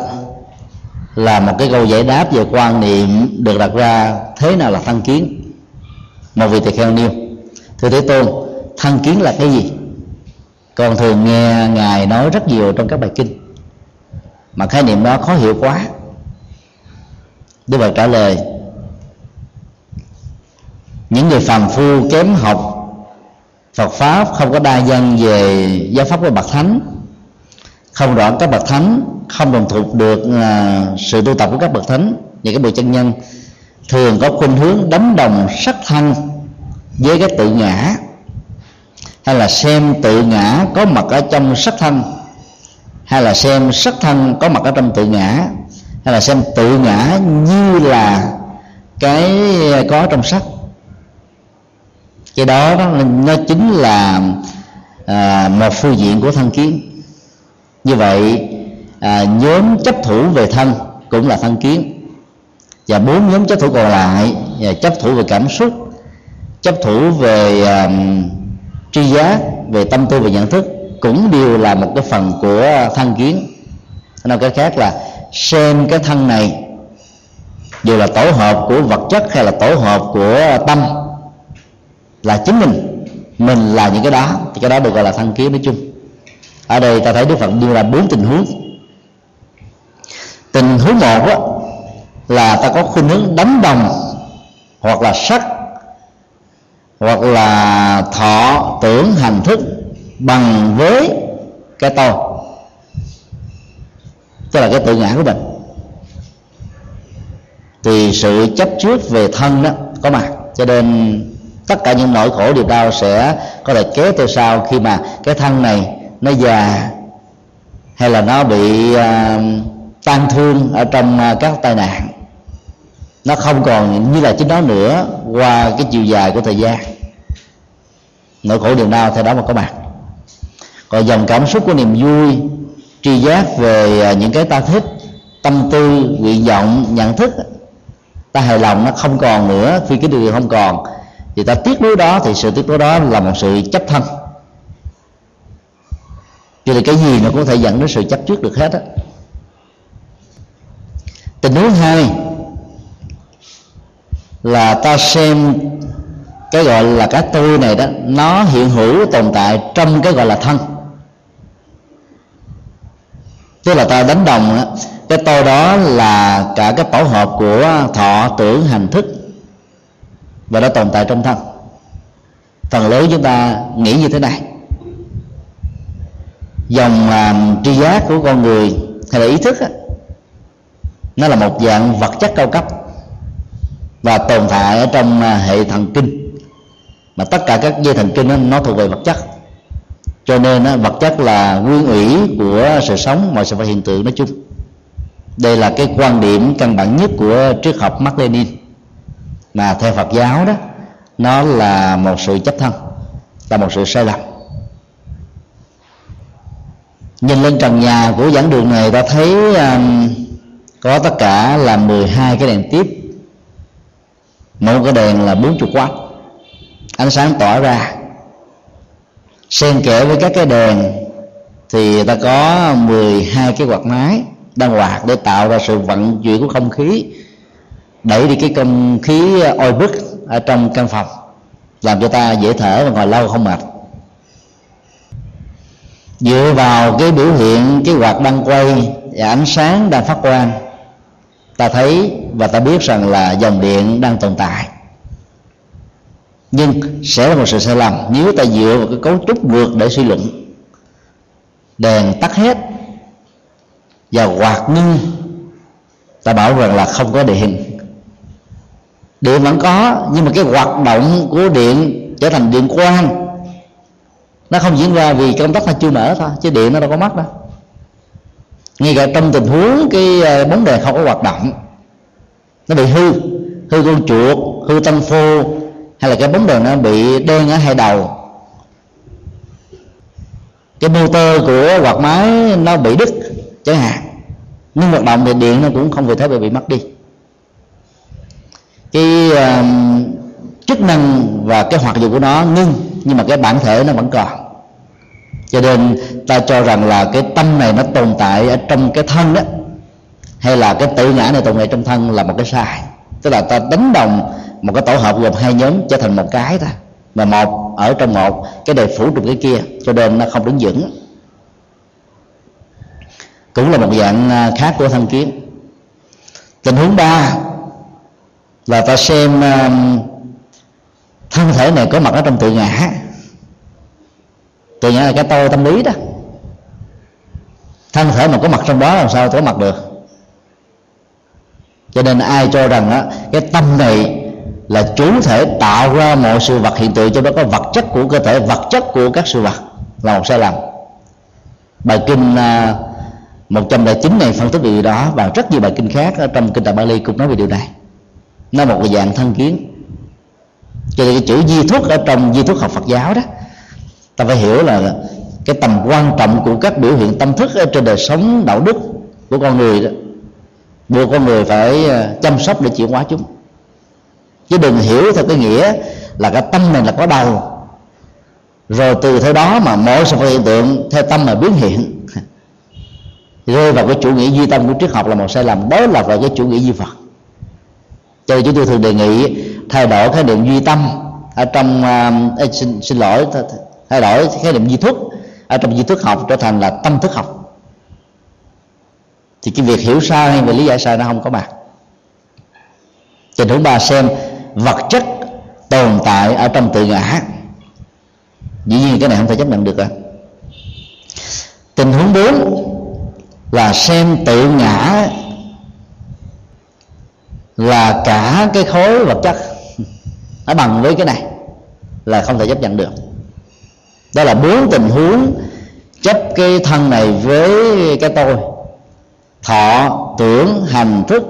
là một cái câu giải đáp về quan niệm được đặt ra thế nào là thăng kiến. Mà vị tỳ kheo nêu, thưa thế tôn, thăng kiến là cái gì? Con thường nghe ngài nói rất nhiều trong các bài kinh, mà khái niệm đó khó hiểu quá. Đức phật trả lời, những người phàm phu kém học Phật pháp không có đa dân về giáo pháp của bậc thánh, không rõ các bậc thánh không đồng thuộc được uh, sự tu tập của các bậc thánh. Những cái bậc chân nhân thường có khuynh hướng đấm đồng sắc thân với cái tự ngã hay là xem tự ngã có mặt ở trong sắc thân hay là xem sắc thân có mặt ở trong tự ngã hay là xem tự ngã như là cái có trong sắc. Cái đó, đó nó chính là à, một phương diện của thân kiến. Như vậy à, nhóm chấp thủ về thân cũng là thân kiến. Và bốn nhóm chấp thủ còn lại và chấp thủ về cảm xúc chấp thủ về à, tri giác về tâm tư và nhận thức cũng đều là một cái phần của thân kiến. Nói cái khác là xem cái thân này dù là tổ hợp của vật chất hay là tổ hợp của tâm là chính mình mình là những cái đó thì cái đó được gọi là thân kiến nói chung. Ở đây ta thấy đức phật đưa ra bốn tình huống tình huống một á, là ta có khuynh hướng đánh đồng hoặc là sắc hoặc là thọ tưởng hành thức bằng với cái tôi. Tức là cái tự ngã của mình. Thì sự chấp trước về thân đó có mặt cho nên tất cả những nỗi khổ điều đau sẽ có thể kéo theo sau khi mà cái thân này nó già hay là nó bị uh, tan thương ở trong à, các tai nạn. Nó không còn như là chính nó nữa qua cái chiều dài của thời gian. Nỗi khổ niềm đau theo đó mà có mặt. Còn dòng cảm xúc của niềm vui, tri giác về à, những cái ta thích, tâm tư, nguyện vọng, nhận thức, ta hài lòng nó không còn nữa khi cái điều không còn, thì ta tiếc nuối đó, thì sự tiếc nuối đó là một sự chấp thân. Cho nên cái gì nó cũng có thể dẫn đến sự chấp trước được hết á tình huống hai là ta xem cái gọi là cái tôi này đó nó hiện hữu tồn tại trong cái gọi là thân. Tức là ta đánh đồng đó, cái tôi đó là cả cái tổ hợp của thọ tưởng hành thức. Và nó tồn tại trong thân. Phần lớn chúng ta nghĩ như thế này. Dòng uh, tri giác của con người hay là ý thức đó, nó là một dạng vật chất cao cấp và tồn tại ở trong à, hệ thần kinh. Mà tất cả các dây thần kinh đó, nó thuộc về vật chất. Cho nên đó, vật chất là nguyên ủy của sự sống mọi sự vật hiện tượng nói chung. Đây là cái quan điểm căn bản nhất của triết học Mark Lenin. Mà theo Phật giáo đó nó là một sự chấp thân là một sự sai lầm. Nhìn lên trần nhà của giảng đường này ta thấy um, có tất cả là 12 cái đèn tiếp. Mỗi cái đèn là 40 watt ánh sáng tỏa ra. Xen kẽ với các cái đèn thì ta có 12 cái quạt máy đang hoạt để tạo ra sự vận chuyển của không khí, đẩy đi cái không khí oi bức ở trong căn phòng, làm cho ta dễ thở và ngồi lâu không mệt. Dựa vào cái biểu hiện, cái quạt đang quay và ánh sáng đang phát quang ta thấy và ta biết rằng là dòng điện đang tồn tại. Nhưng sẽ là một sự sai lầm nếu ta dựa vào cái cấu trúc ngược để suy luận. Đèn tắt hết và quạt ngưng, ta bảo rằng là không có điện. Điện vẫn có, nhưng mà cái hoạt động của điện trở thành điện quang. Nó không diễn ra vì công tắc nó chưa mở thôi, chứ điện nó đâu có mất đâu ngay cả trong tình huống cái ờ, bóng đèn không có hoạt động nó bị hư hư con chuột hư tâm phô hay là cái bóng đèn nó bị đen ở hai đầu. Cái motor của quạt máy nó bị đứt chẳng hạn nhưng hoạt động thì điện nó cũng không vì thế bị mất đi. Cái uh, chức năng và cái hoạt dụng của nó ngưng nhưng mà cái bản thể nó vẫn còn cho nên ta cho rằng là cái tâm này nó tồn tại ở trong cái thân đó, hay là cái tự ngã này tồn tại trong thân là một cái sai. Tức là ta đánh đồng một cái tổ hợp gồm hai nhóm trở thành một cái thôi. Mà một ở trong một, cái đề phủ trong cái kia, cho nên nó không đứng vững. Cũng là một dạng à, khác của thân kiến. Tình huống ba là ta xem à, thân thể này có mặt ở trong tự ngã tự ngã là cái tôi tâm lý đó. Thân thể mà có mặt trong đó làm sao có mặt được. Cho nên ai cho rằng đó, cái tâm này là chủ thể tạo ra mọi sự vật hiện tượng cho đó có vật chất của cơ thể vật chất của các sự vật là một sai lầm. Bài kinh à, uh, 109 này phân tích điều đó và rất nhiều bài kinh khác ở trong kinh Tạng Bali cũng nói về điều này. Nó một dạng thân kiến. Cho nên cái chữ di thuốc ở trong di thuốc học Phật giáo đó ta phải hiểu là cái tầm quan trọng của các biểu hiện tâm thức ở trên đời sống đạo đức của con người đó buộc con người phải ờ, chăm sóc để chuyển hóa chúng. Chứ đừng hiểu theo cái nghĩa là cái tâm này là có đầu rồi từ theo đó mà mỗi sự hiện tượng theo tâm mà biến hiện. Rơi vào cái chủ nghĩa duy tâm của triết học là một sai lầm đó là về cái chủ nghĩa duy phật. Cho nên chúng tôi thường đề nghị thay đổi khái niệm duy tâm ở trong uh, xin, xin lỗi thay đổi khái niệm di thức. Ở trong di thức học trở thành là tâm thức học. Thì cái việc hiểu sai hay về lý giải sai nó không có mặt. Trình thứ ba xem vật chất tồn tại ở trong tự ngã. Dĩ nhiên cái này không thể chấp nhận được à tình huống bốn là xem tự ngã là cả cái khối vật chất. Nó bằng với cái này là không thể chấp nhận được đó là bốn tình huống chấp cái thân này với cái tôi. Thọ, tưởng, hành, thức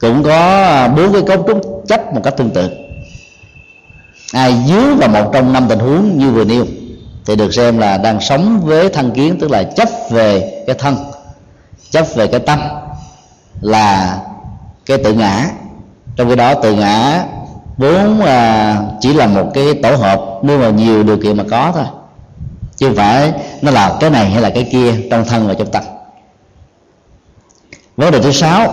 cũng có bốn cái cấu trúc chấp một cách tương tự. Ai dướng vào một trong năm tình huống như vừa nêu thì được xem là đang sống với thân kiến, tức là chấp về cái thân, chấp về cái tâm là cái tự ngã. Trong cái đó tự ngã vốn à, chỉ là một cái tổ hợp nếu mà nhiều điều kiện mà có thôi. Chứ không phải nó là cái này hay là cái kia trong thân và trong tâm. Vấn đề thứ sáu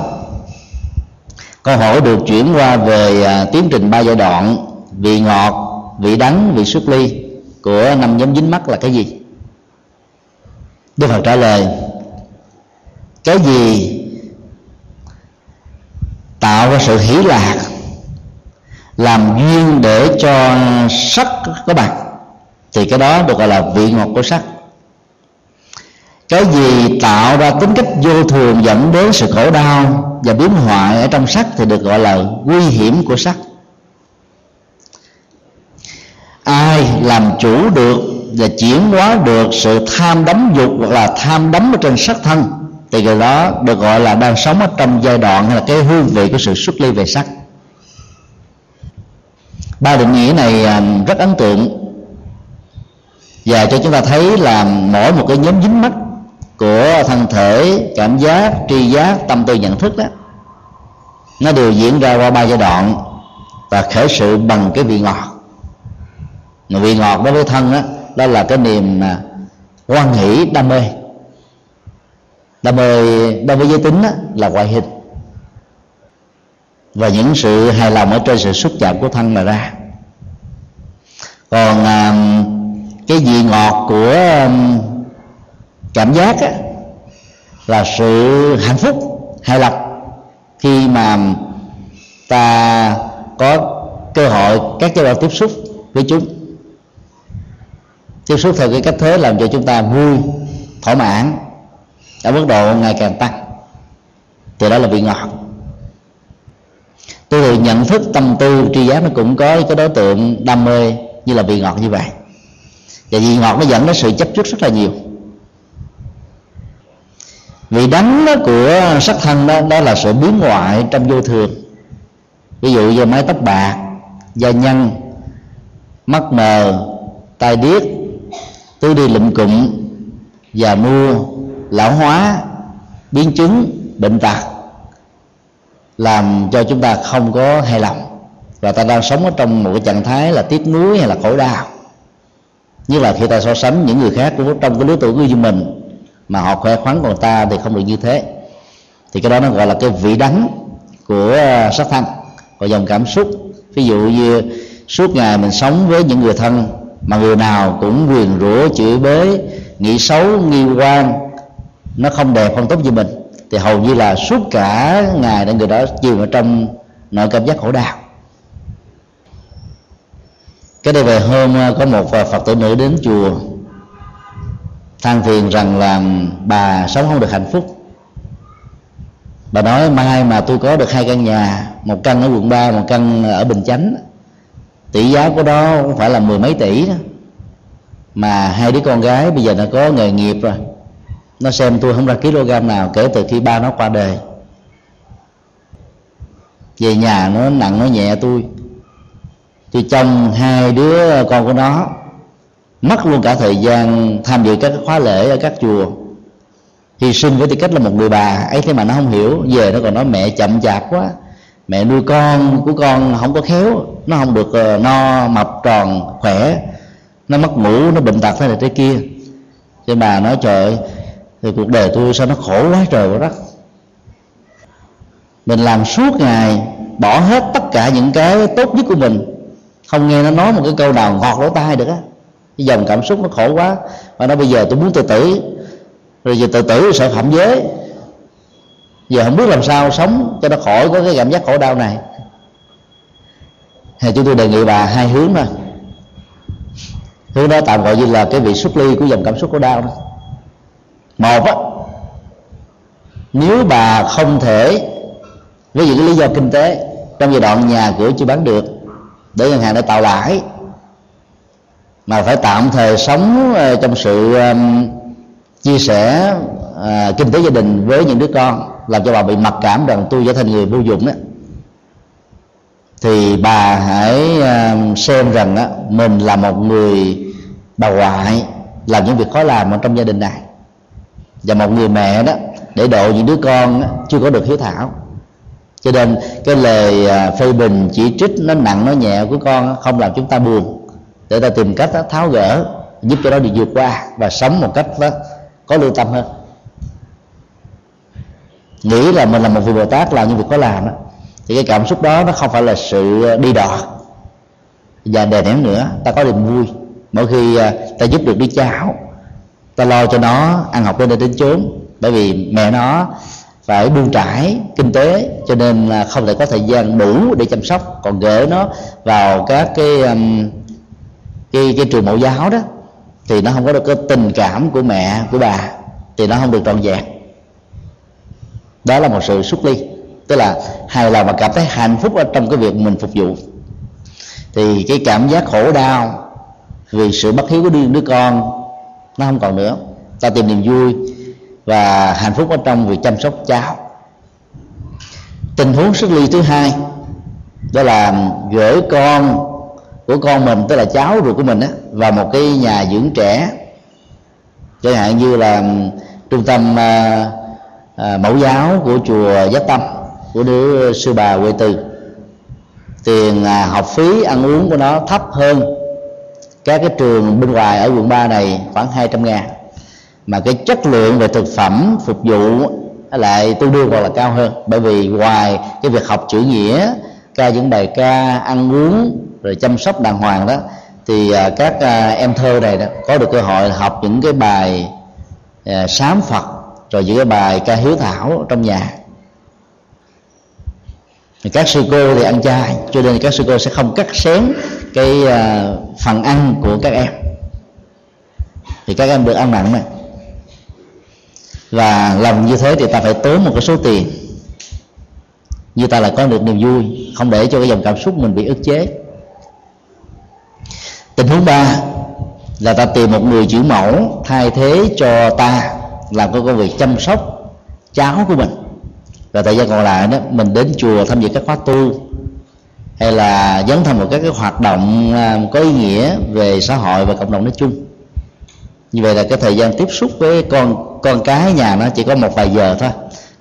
câu hỏi được chuyển qua về à, tiến trình ba giai đoạn vị ngọt vị đắng vị xuất ly của năm nhóm dính mắt là cái gì? Đức phật trả lời cái gì tạo ra sự hỷ lạc làm duyên để cho sắc có bạc, thì cái đó được gọi là vị ngọt của sắc. Cái gì tạo ra tính cách vô thường dẫn đến sự khổ đau và biến hoại ở trong sắc thì được gọi là nguy hiểm của sắc. Ai làm chủ được và chuyển hóa được sự tham đắm dục hoặc là tham đắm ở trên sắc thân, thì người đó được gọi là đang sống ở trong giai đoạn hay là cái hương vị của sự xuất ly về sắc ba định nghĩa này à, rất ấn tượng. Và cho chúng ta thấy là mỗi một cái nhóm dính mắt của thân thể cảm giác tri giác tâm tư nhận thức đó nó đều diễn ra qua ba giai đoạn và khởi sự bằng cái vị ngọt. Mà vị ngọt đối với thân đó, đó là cái niềm quan hoan hỷ đam mê. Đam mê đối với giới tính đó, là ngoại hình và những sự hài lòng ở trên sự xúc chạm của thân mà ra. Còn à, cái vị ngọt của à, cảm giác á, là sự hạnh phúc hài lòng. Khi mà ta có cơ hội các giai đoạn tiếp xúc với chúng. Tiếp xúc theo cái cách thế làm cho chúng ta vui thỏa mãn. Ở mức độ ngày càng tăng. Thì đó là vị ngọt tôi thường nhận thức tâm tư, tri giác nó cũng có cái đối tượng đam mê như là vị ngọt như vậy. Và vị ngọt nó dẫn đến sự chấp trước rất là nhiều. Vị đắng đó của sắc thân đó đó là sự biến ngoại trong vô thường. Ví dụ như mái tóc bạc, da nhân mắt mờ, tai điếc, tứ đi lụm cụm, già nua, lão hóa, biến chứng, bệnh tật làm cho chúng ta không có hài lòng. Và ta đang sống ở trong một cái trạng thái là tiếc nuối hay là khổ đau. Như là khi ta so sánh những người khác cũng trong cái lứa tuổi của mình, mà họ khỏe khoắn còn ta thì không được như thế. Thì cái đó nó gọi là cái vị đắng của ờ, sắc thân và dòng cảm xúc. Ví dụ như suốt ngày mình sống với những người thân mà người nào cũng quyền rủa chửi bới, nghĩ xấu, nghi quan, nó không đẹp, không tốt như mình thì hầu như là suốt cả ngày để người đó chìm ở trong nỗi cảm giác khổ đau. Cái đây về hôm ờ, có một ờ, phật tử nữ đến chùa, than phiền rằng là bà sống không được hạnh phúc. Bà nói, mai mà tôi có được hai căn nhà, một căn ở quận 3 một căn ở bình chánh, tỷ giá của đó cũng phải là mười mấy tỷ đó, mà hai đứa con gái bây giờ nó có nghề nghiệp rồi nó xem tôi không ra kg nào, kể từ khi ba nó qua đời. Về nhà nó nặng, nó nhẹ tôi. Tôi chồng hai đứa con của nó. Mất luôn cả thời gian tham dự các khóa lễ ở các chùa. Hy sinh với tư cách là một người bà. Ấy thế mà nó không hiểu. Về nó còn nói mẹ chậm chạp quá. Mẹ nuôi con của con không có khéo. Nó không được ờ, no, mập, tròn, khỏe. Nó mất ngủ, nó bệnh tật thế này thế kia. Cho bà nói, trời ơi thì cuộc đời tôi sao nó khổ quá trời quá đất? Mình làm suốt ngày, bỏ hết tất cả những cái tốt nhất của mình, không nghe nó nói một cái câu nào ngọt lỗ tai được á. Cái dòng cảm xúc nó khổ quá. Và nó bây giờ tôi muốn tự tử. Rồi giờ tự tử sợ phạm giới. Giờ không biết làm sao sống cho nó khỏi có cái cảm giác khổ đau này. Thì chúng tôi đề nghị bà hai hướng thôi. Hướng đó tạm gọi như là cái vị xuất ly của dòng cảm xúc khổ đau đó một á, nếu bà không thể với những lý do kinh tế, trong giai đoạn nhà cửa chưa bán được, để ngân hàng để tạo lãi, mà phải tạm thời sống ờ, trong sự chia sẻ ờ, kinh tế gia đình với những đứa con, làm cho bà bị mặc cảm rằng tôi trở thành người vô dụng đó thì bà hãy xem rằng mình là một người bà ngoại, làm những việc khó làm ở trong gia đình này và một người mẹ đó để độ những đứa con chưa có được hiếu thảo. Cho nên cái lời à, phê bình chỉ trích nó nặng nó nhẹ của con không làm chúng ta buồn. Để ta tìm cách đó, tháo gỡ giúp cho nó được vượt qua và sống một cách đó, có lương tâm hơn. Nghĩ là mình là một vị bồ tát làm những việc có làm đó thì cái cảm xúc đó nó không phải là sự đi đọt và đè nén nữa. Ta có niềm vui. Mỗi khi à, ta giúp được đứa cháu ta lo cho nó ăn học lên đây đến chốn bởi vì mẹ nó phải buông trải kinh tế cho nên là không thể có thời gian đủ để chăm sóc còn gửi nó vào các cái um, cái cái trường mẫu giáo đó. Thì nó không có được cái tình cảm của mẹ của bà. Thì nó không được trọn vẹn. Đó là một sự xuất ly. Tức là hài lòng và cảm thấy hạnh phúc ở trong cái việc mình phục vụ. Thì cái cảm giác khổ đau vì sự bất hiếu của đứa, đứa con nó không còn nữa. Ta tìm niềm vui và hạnh phúc ở trong việc chăm sóc cháu. Tình huống sức ly thứ hai đó là gửi con của con mình tức là cháu ruột của mình á vào một cái nhà dưỡng trẻ. Chẳng hạn như là trung tâm à, à, mẫu giáo của chùa giác tâm của đứa sư bà quê từ tiền à, học phí ăn uống của nó thấp hơn các cái trường bên ngoài ở quận 3 này khoảng 200 ngàn. Mà cái chất lượng về thực phẩm, phục vụ lại tương đương hoặc là cao hơn. Bởi vì ngoài cái việc học chữ nghĩa, ca những bài ca, ăn uống, rồi chăm sóc đàng hoàng đó, thì à, các à, em thơ này đó có được cơ hội học những cái bài à, sám phật, rồi những cái bài ca hiếu thảo trong nhà. Thì các sư cô thì ăn chay, cho nên các sư cô sẽ không cắt xén cái à, phần ăn của các em. Thì các em được ăn mặn này và làm như thế thì ta phải tốn một cái số tiền. Như ta lại có được niềm vui, không để cho cái dòng cảm xúc mình bị ức chế. Tình huống ba là ta tìm một người chữ mẫu, thay thế cho ta làm cái công việc chăm sóc cháu của mình. Và thời gian còn lại đó, mình đến chùa tham dự các khóa tu hay là dấn thân vào các cái hoạt động à, có ý nghĩa về xã hội và cộng đồng nói chung. Như vậy là cái thời gian tiếp xúc với con con cái nhà nó chỉ có một vài giờ thôi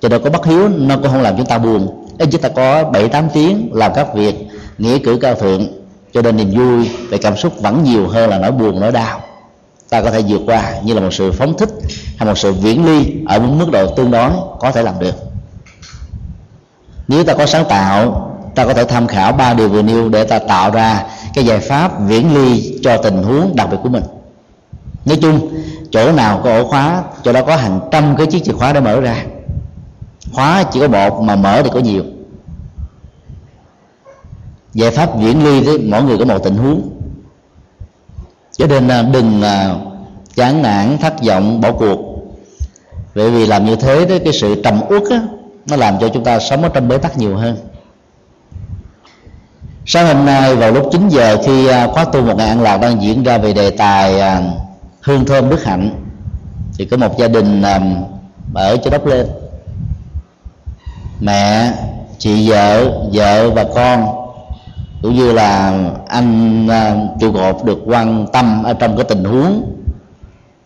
cho nên có bất hiếu, nó cũng không làm chúng ta buồn. Ít chúng ta có bảy tám tiếng làm các việc, nghĩa cử cao thượng, cho nên niềm vui về cảm xúc vẫn nhiều hơn là nỗi buồn, nỗi đau. Ta có thể vượt qua như là một sự phóng thích hay một sự viễn ly ở một mức độ tương đối có thể làm được. Nếu ta có sáng tạo ta có thể tham khảo ba điều vừa nêu để ta tạo ra cái giải pháp viễn ly cho tình huống đặc biệt của mình. Nói chung chỗ nào có ổ khóa chỗ đó có hàng trăm cái chiếc chìa khóa để mở ra. Khóa chỉ có một mà mở thì có nhiều. Giải pháp viễn ly thì mỗi người có một tình huống. Cho nên à, đừng là chán nản thất vọng bỏ cuộc. Bởi vì làm như thế đó, cái sự trầm uất nó làm cho chúng ta sống ở trong bế tắc nhiều hơn sáng hôm nay vào lúc 9 giờ khi à, khóa tu một ngày an lạc đang diễn ra về đề tài à, hương thơm đức hạnh. Thì có một gia đình ở chỗ đốc lên. Mẹ, chị vợ vợ và con, cũng như là anh à, trụ cột được quan tâm ở trong cái tình huống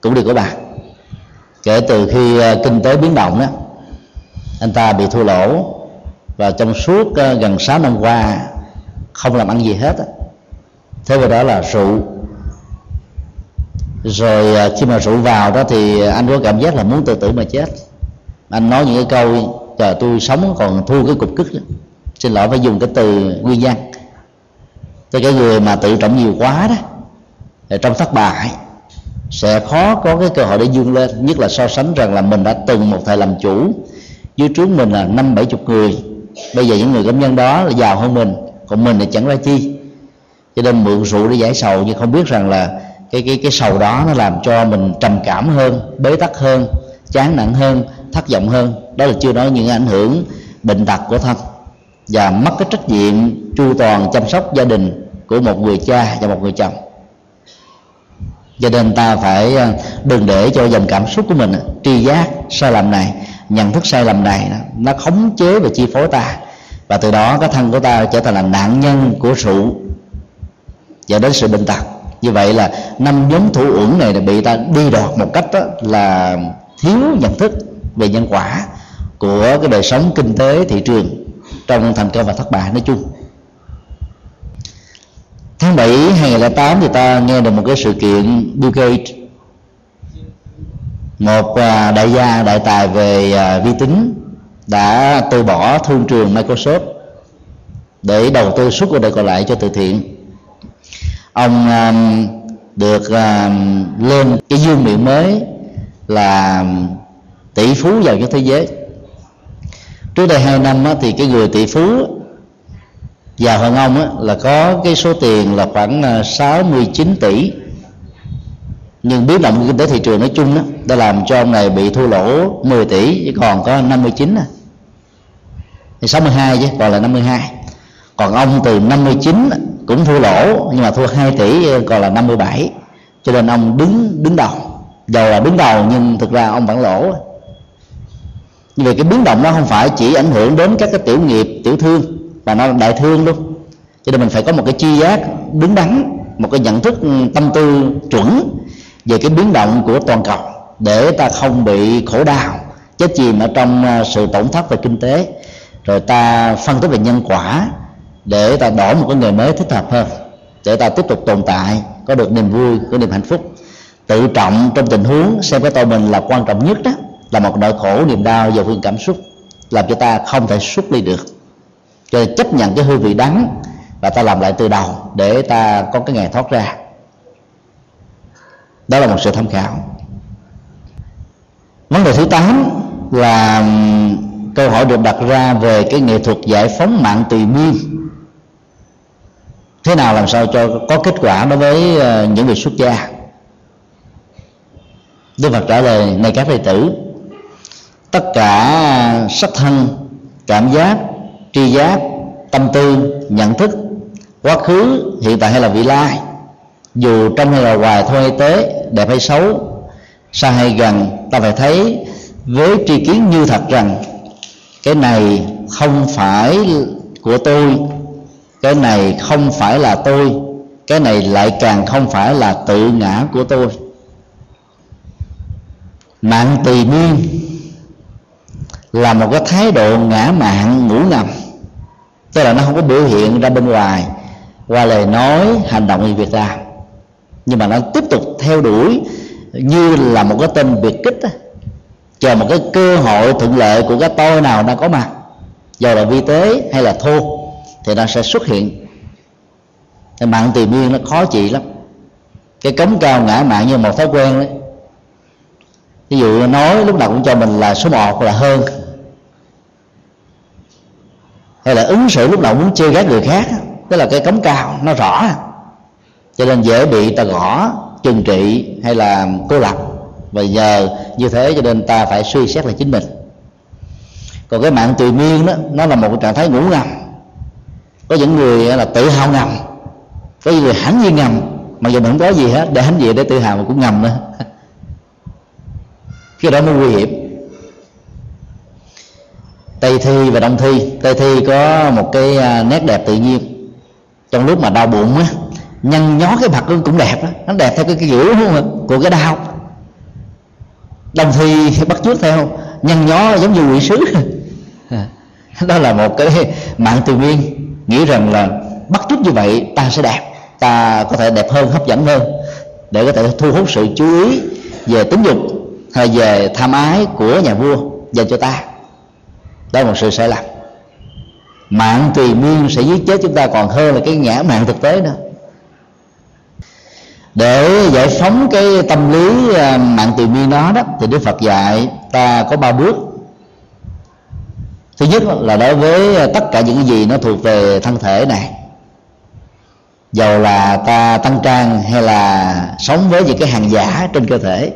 cũng được của bà. Kể từ khi kinh tế biến động đó, anh ta bị thua lỗ và trong suốt gần 6 năm qua không làm ăn gì hết á. Thế rồi đó là rượu. Rồi à, khi mà rượu vào đó thì anh có cảm giác là muốn tự tử mà chết. Anh nói những cái câu chờ tôi sống còn thua cái cục cức đó. xin lỗi, phải dùng cái từ nguyên nhân cho cái người mà tự trọng nhiều quá đó, thì trong thất bại sẽ khó có cái cơ hội để dương lên. Nhất là so sánh rằng là mình đã từng một thời làm chủ, dưới trước mình là năm bảy chục người. Bây giờ những người công nhân đó là giàu hơn mình còn mình thì chẳng ra chi. Cho nên mượn rượu để giải sầu, nhưng không biết rằng là cái cái cái sầu đó nó làm cho mình trầm cảm hơn, bế tắc hơn, chán nặng hơn, thất vọng hơn. Đó là chưa nói những ảnh hưởng bệnh tật của thân. Và mất cái trách nhiệm chu toàn chăm sóc gia đình của một người cha và một người chồng. Cho nên ta phải ờ, đừng để cho dòng cảm xúc của mình tri giác sai lầm này, nhận thức sai lầm này nó khống chế và chi phối ta và từ đó cái thân của ta trở thành là nạn nhân của rượu dẫn đến sự bệnh tật. Như vậy là năm nhóm thủ uẩn này bị ta đi đọt một cách đó là thiếu nhận thức về nhân quả của cái đời sống kinh tế, thị trường trong thành công và thất bại. Nói chung, tháng 7 2008 thì ta nghe được một cái sự kiện Bill Gates, một à, đại gia, đại tài về à, vi tính đã từ bỏ thương trường Microsoft để đầu tư suốt cuộc đời còn lại cho từ thiện. Ông um, được um, lên cái dương miệng mới là tỷ phú giàu nhất thế giới. Trước đây hai năm á, thì cái người tỷ phú giàu hơn ông á, là có cái số tiền là khoảng à, 69 tỷ. Nhưng biến động kinh tế thị trường nói chung đó, đã làm cho ông này bị thua lỗ 10 tỷ chỉ còn có 59 mươi à thì 62 chứ, còn là 52 còn ông từ 59 cũng thua lỗ, nhưng mà thua 2 tỷ, còn là 57 cho nên ông đứng đứng đầu. Dầu là đứng đầu, nhưng thực ra ông vẫn lỗ. Như vậy cái biến động đó không phải chỉ ảnh hưởng đến các cái tiểu nghiệp, tiểu thương, mà nó đại thương luôn. Cho nên mình phải có một cái chi giác đứng đắn, một cái nhận thức ừ, tâm tư chuẩn về cái biến động của toàn cầu để ta không bị khổ đau, chết chìm ở trong ờ, sự tổn thất về kinh tế rồi ta phân tích về nhân quả để ta đổi một cái nghề mới thích hợp hơn. Để ta tiếp tục tồn tại, có được niềm vui, có niềm hạnh phúc. Tự trọng trong tình huống xem cái tôi mình là quan trọng nhất đó, là một nỗi khổ, niềm đau và phương cảm xúc, làm cho ta không thể xuất ly được. Cho nên chấp nhận cái hương vị đắng và ta làm lại từ đầu để ta có cái ngày thoát ra. Đó là một sự tham khảo. Vấn đề thứ tám là câu hỏi được đặt ra về cái nghệ thuật giải phóng mạng tùy miên thế nào làm sao cho có kết quả đối với ờ, những người xuất gia? Đức Phật trả lời, này các đệ tử, tất cả sắc thân, cảm giác, tri giác, tâm tư, nhận thức, quá khứ, hiện tại hay là vị lai, dù trong hay là ngoài thôi hay tế, đẹp hay xấu, xa hay gần, ta phải thấy với tri kiến như thật rằng cái này không phải của tôi, cái này không phải là tôi, cái này lại càng không phải là tự ngã của tôi. Mạng tùy miên là một cái thái độ ngã mạng ngủ ngầm. Tức là nó không có biểu hiện ra bên ngoài, qua lời nói, hành động như việc làm. Nhưng mà nó tiếp tục theo đuổi như là một cái tên biệt kích chờ một cái cơ hội thuận lợi của cái tôi nào đang có mặt dù là vi tế hay là thô, thì nó sẽ xuất hiện. Thì mạng tiền miên nó khó trị lắm. Cái cống cao ngã mạng như một thói quen đấy. Ví dụ nói lúc nào cũng cho mình là số một là hơn. Hay là ứng xử lúc nào muốn chơi ghét người khác tức là cái cống cao nó rõ. Cho nên dễ bị ta gõ trừng trị hay là cô lập và giờ như thế cho nên ta phải suy xét lại chính mình. Còn cái mạng tùy miên đó nó là một trạng thái ngủ ngầm. Có những người là tự hào ngầm. Có những người hãnh nhiên ngầm. Mà giờ mình không có gì hết để hãnh diện để tự hào mà cũng ngầm nữa. Khi đó mới nguy hiểm. Tây thi và đông thi. Tây thi có một cái à, nét đẹp tự nhiên. Trong lúc mà đau bụng á nhăn nhó cái mặt cũng đẹp đó. nó đẹp theo cái, cái kiểu của cái đau đồng thi bắt chước theo, nhăn nhó giống như quỷ sứ. Đó là một cái mạng từ biên nghĩ rằng là bắt chước như vậy ta sẽ đẹp, ta có thể đẹp hơn, hấp dẫn hơn, để có thể thu hút sự chú ý về tính dục hay về tham ái của nhà vua dành cho ta. Đó là một sự sai lầm. Mạng tùy miên sẽ giết chết chúng ta còn hơn là cái ngã mạng thực tế nữa để giải phóng cái tâm lý à, mạng từ bi đó đó thì đức phật dạy ta có ba bước. Thứ nhất là đối với tất cả những gì nó thuộc về thân thể này. Dầu là ta tăng trang hay là sống với những cái hàng giả trên cơ thể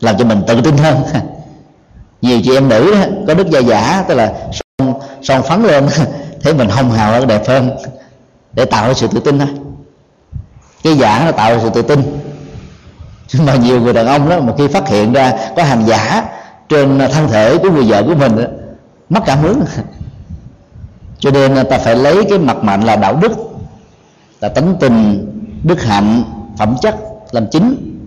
làm cho mình tự tin hơn. Nhiều chị em nữ đó, có đức da giả tức là son, son phấn lên thấy mình hồng hào hơn đẹp hơn để tạo ra sự tự tin thôi cái giả nó tạo ra sự tự tin. Mà nhiều người đàn ông đó mà khi phát hiện ra có hàng giả trên thân thể của người vợ của mình đó, mất cảm hứng. Cho nên ta phải lấy cái mặt mạnh là đạo đức là tánh tình đức hạnh phẩm chất làm chính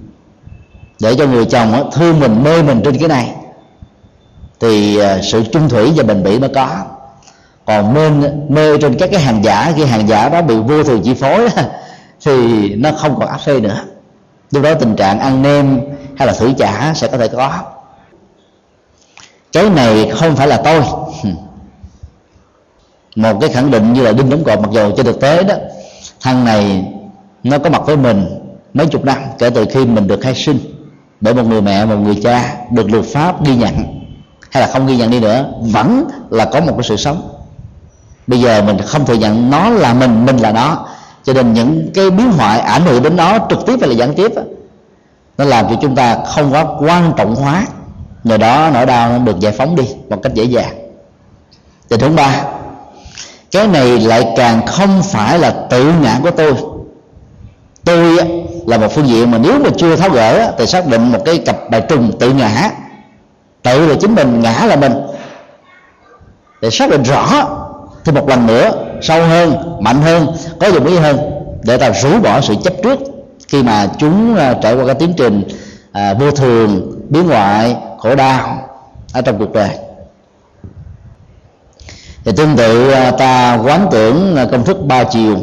để cho người chồng thương mình mê mình trên cái này. Thì à, sự trung thủy và bền bỉ mới có. Còn mê mê trên các cái hàng giả khi hàng giả đó bị vô thường chi phối thì nó không còn áp phê nữa. Lúc đó tình trạng ăn nem hay là thử chả sẽ có thể có. Cái này không phải là tôi. Một cái khẳng định như là đinh đóng cột mặc dù trên thực tế đó, thằng này nó có mặt với mình mấy chục năm kể từ khi mình được khai sinh, bởi một người mẹ, một người cha được luật pháp ghi nhận hay là không ghi nhận đi nữa, vẫn là có một cái sự sống. Bây giờ mình không thừa nhận nó là mình mình là nó cho nên những cái biến hoại ảnh hưởng đến nó trực tiếp hay là gián tiếp nó làm cho chúng ta không có quan trọng hóa. Nhờ đó nỗi đau nó được giải phóng đi một cách dễ dàng. Tình huống ba, cái này lại càng không phải là tự ngã của tôi. Tôi là một phương diện mà nếu mà chưa tháo gỡ thì xác định một cái cặp bài trùng tự ngã. Tự là chính mình, ngã là mình. Để xác định rõ thì một lần nữa sâu hơn mạnh hơn có dụng ý hơn để ta rũ bỏ sự chấp trước. Khi mà chúng à, trải qua cái tiến trình à, vô thường biến ngoại khổ đau ở trong cuộc đời. Thì tương tự à, ta quán tưởng à, công thức ba chiều.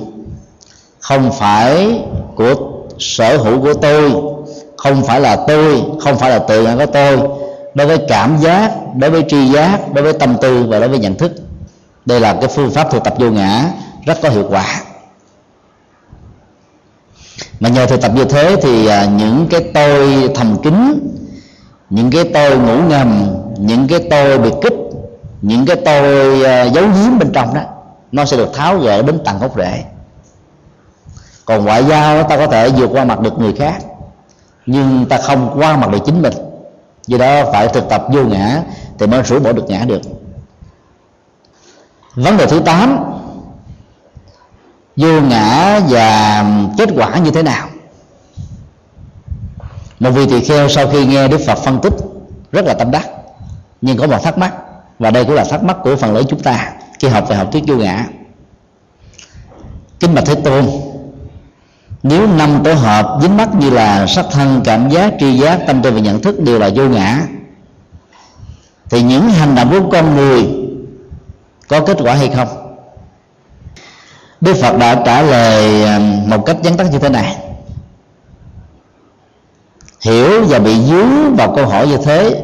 Không phải của sở hữu của tôi không phải là tôi không phải là tự ngã của tôi. Đối với cảm giác đối với tri giác đối với tâm tư và đối với nhận thức đây là cái phương pháp thực tập vô ngã rất có hiệu quả. Mà nhờ thực tập như thế thì à, những cái tôi thầm kín, những cái tôi ngủ ngầm, những cái tôi bị kích, những cái tôi à, giấu giếm bên trong đó, nó sẽ được tháo gỡ đến tận gốc rễ. Còn ngoại giao ta có thể vượt qua mặt được người khác, nhưng ta không qua mặt được chính mình. Do đó phải thực tập vô ngã thì mới rũ bỏ được ngã được vấn đề thứ tám, vô ngã và kết quả như thế nào? Một vị tỳ kheo sau khi nghe đức phật phân tích, rất là tâm đắc, nhưng có một thắc mắc, và đây cũng là thắc mắc của phần lớn chúng ta khi học về học thuyết vô ngã. Kính bạch thế tôn, nếu năm tổ hợp dính mắc như là sắc thân, cảm giác, tri giác, tâm tư và nhận thức đều là vô ngã, thì những hành động của con người có kết quả hay không? Đức phật đã trả lời um, một cách vắn tắt như thế này. Hiểu và bị dướng vào câu hỏi như thế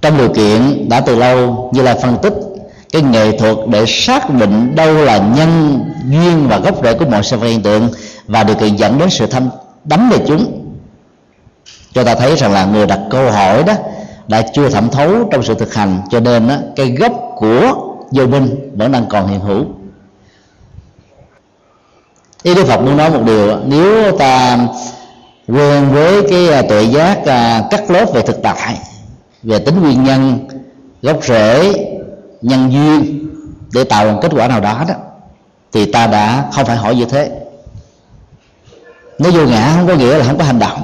trong điều kiện đã từ lâu như là phân tích cái nghệ thuật để xác định đâu là nhân duyên và gốc rễ của mọi sự vật hiện tượng và điều kiện dẫn đến sự thâm đắm về chúng. Cho ta thấy rằng là người đặt câu hỏi đó đã chưa thẩm thấu trong sự thực hành cho nên đó, cái gốc của vô minh vẫn đang còn hiện hữu. Ý đức phật muốn nói một điều, nếu ta quen với cái à, tuệ giác à, cắt lớp về thực tại, về tính nguyên nhân, gốc rễ, nhân duyên để tạo một kết quả nào đó đó, thì ta đã không phải hỏi như thế. Nếu vô ngã không có nghĩa là không có hành động.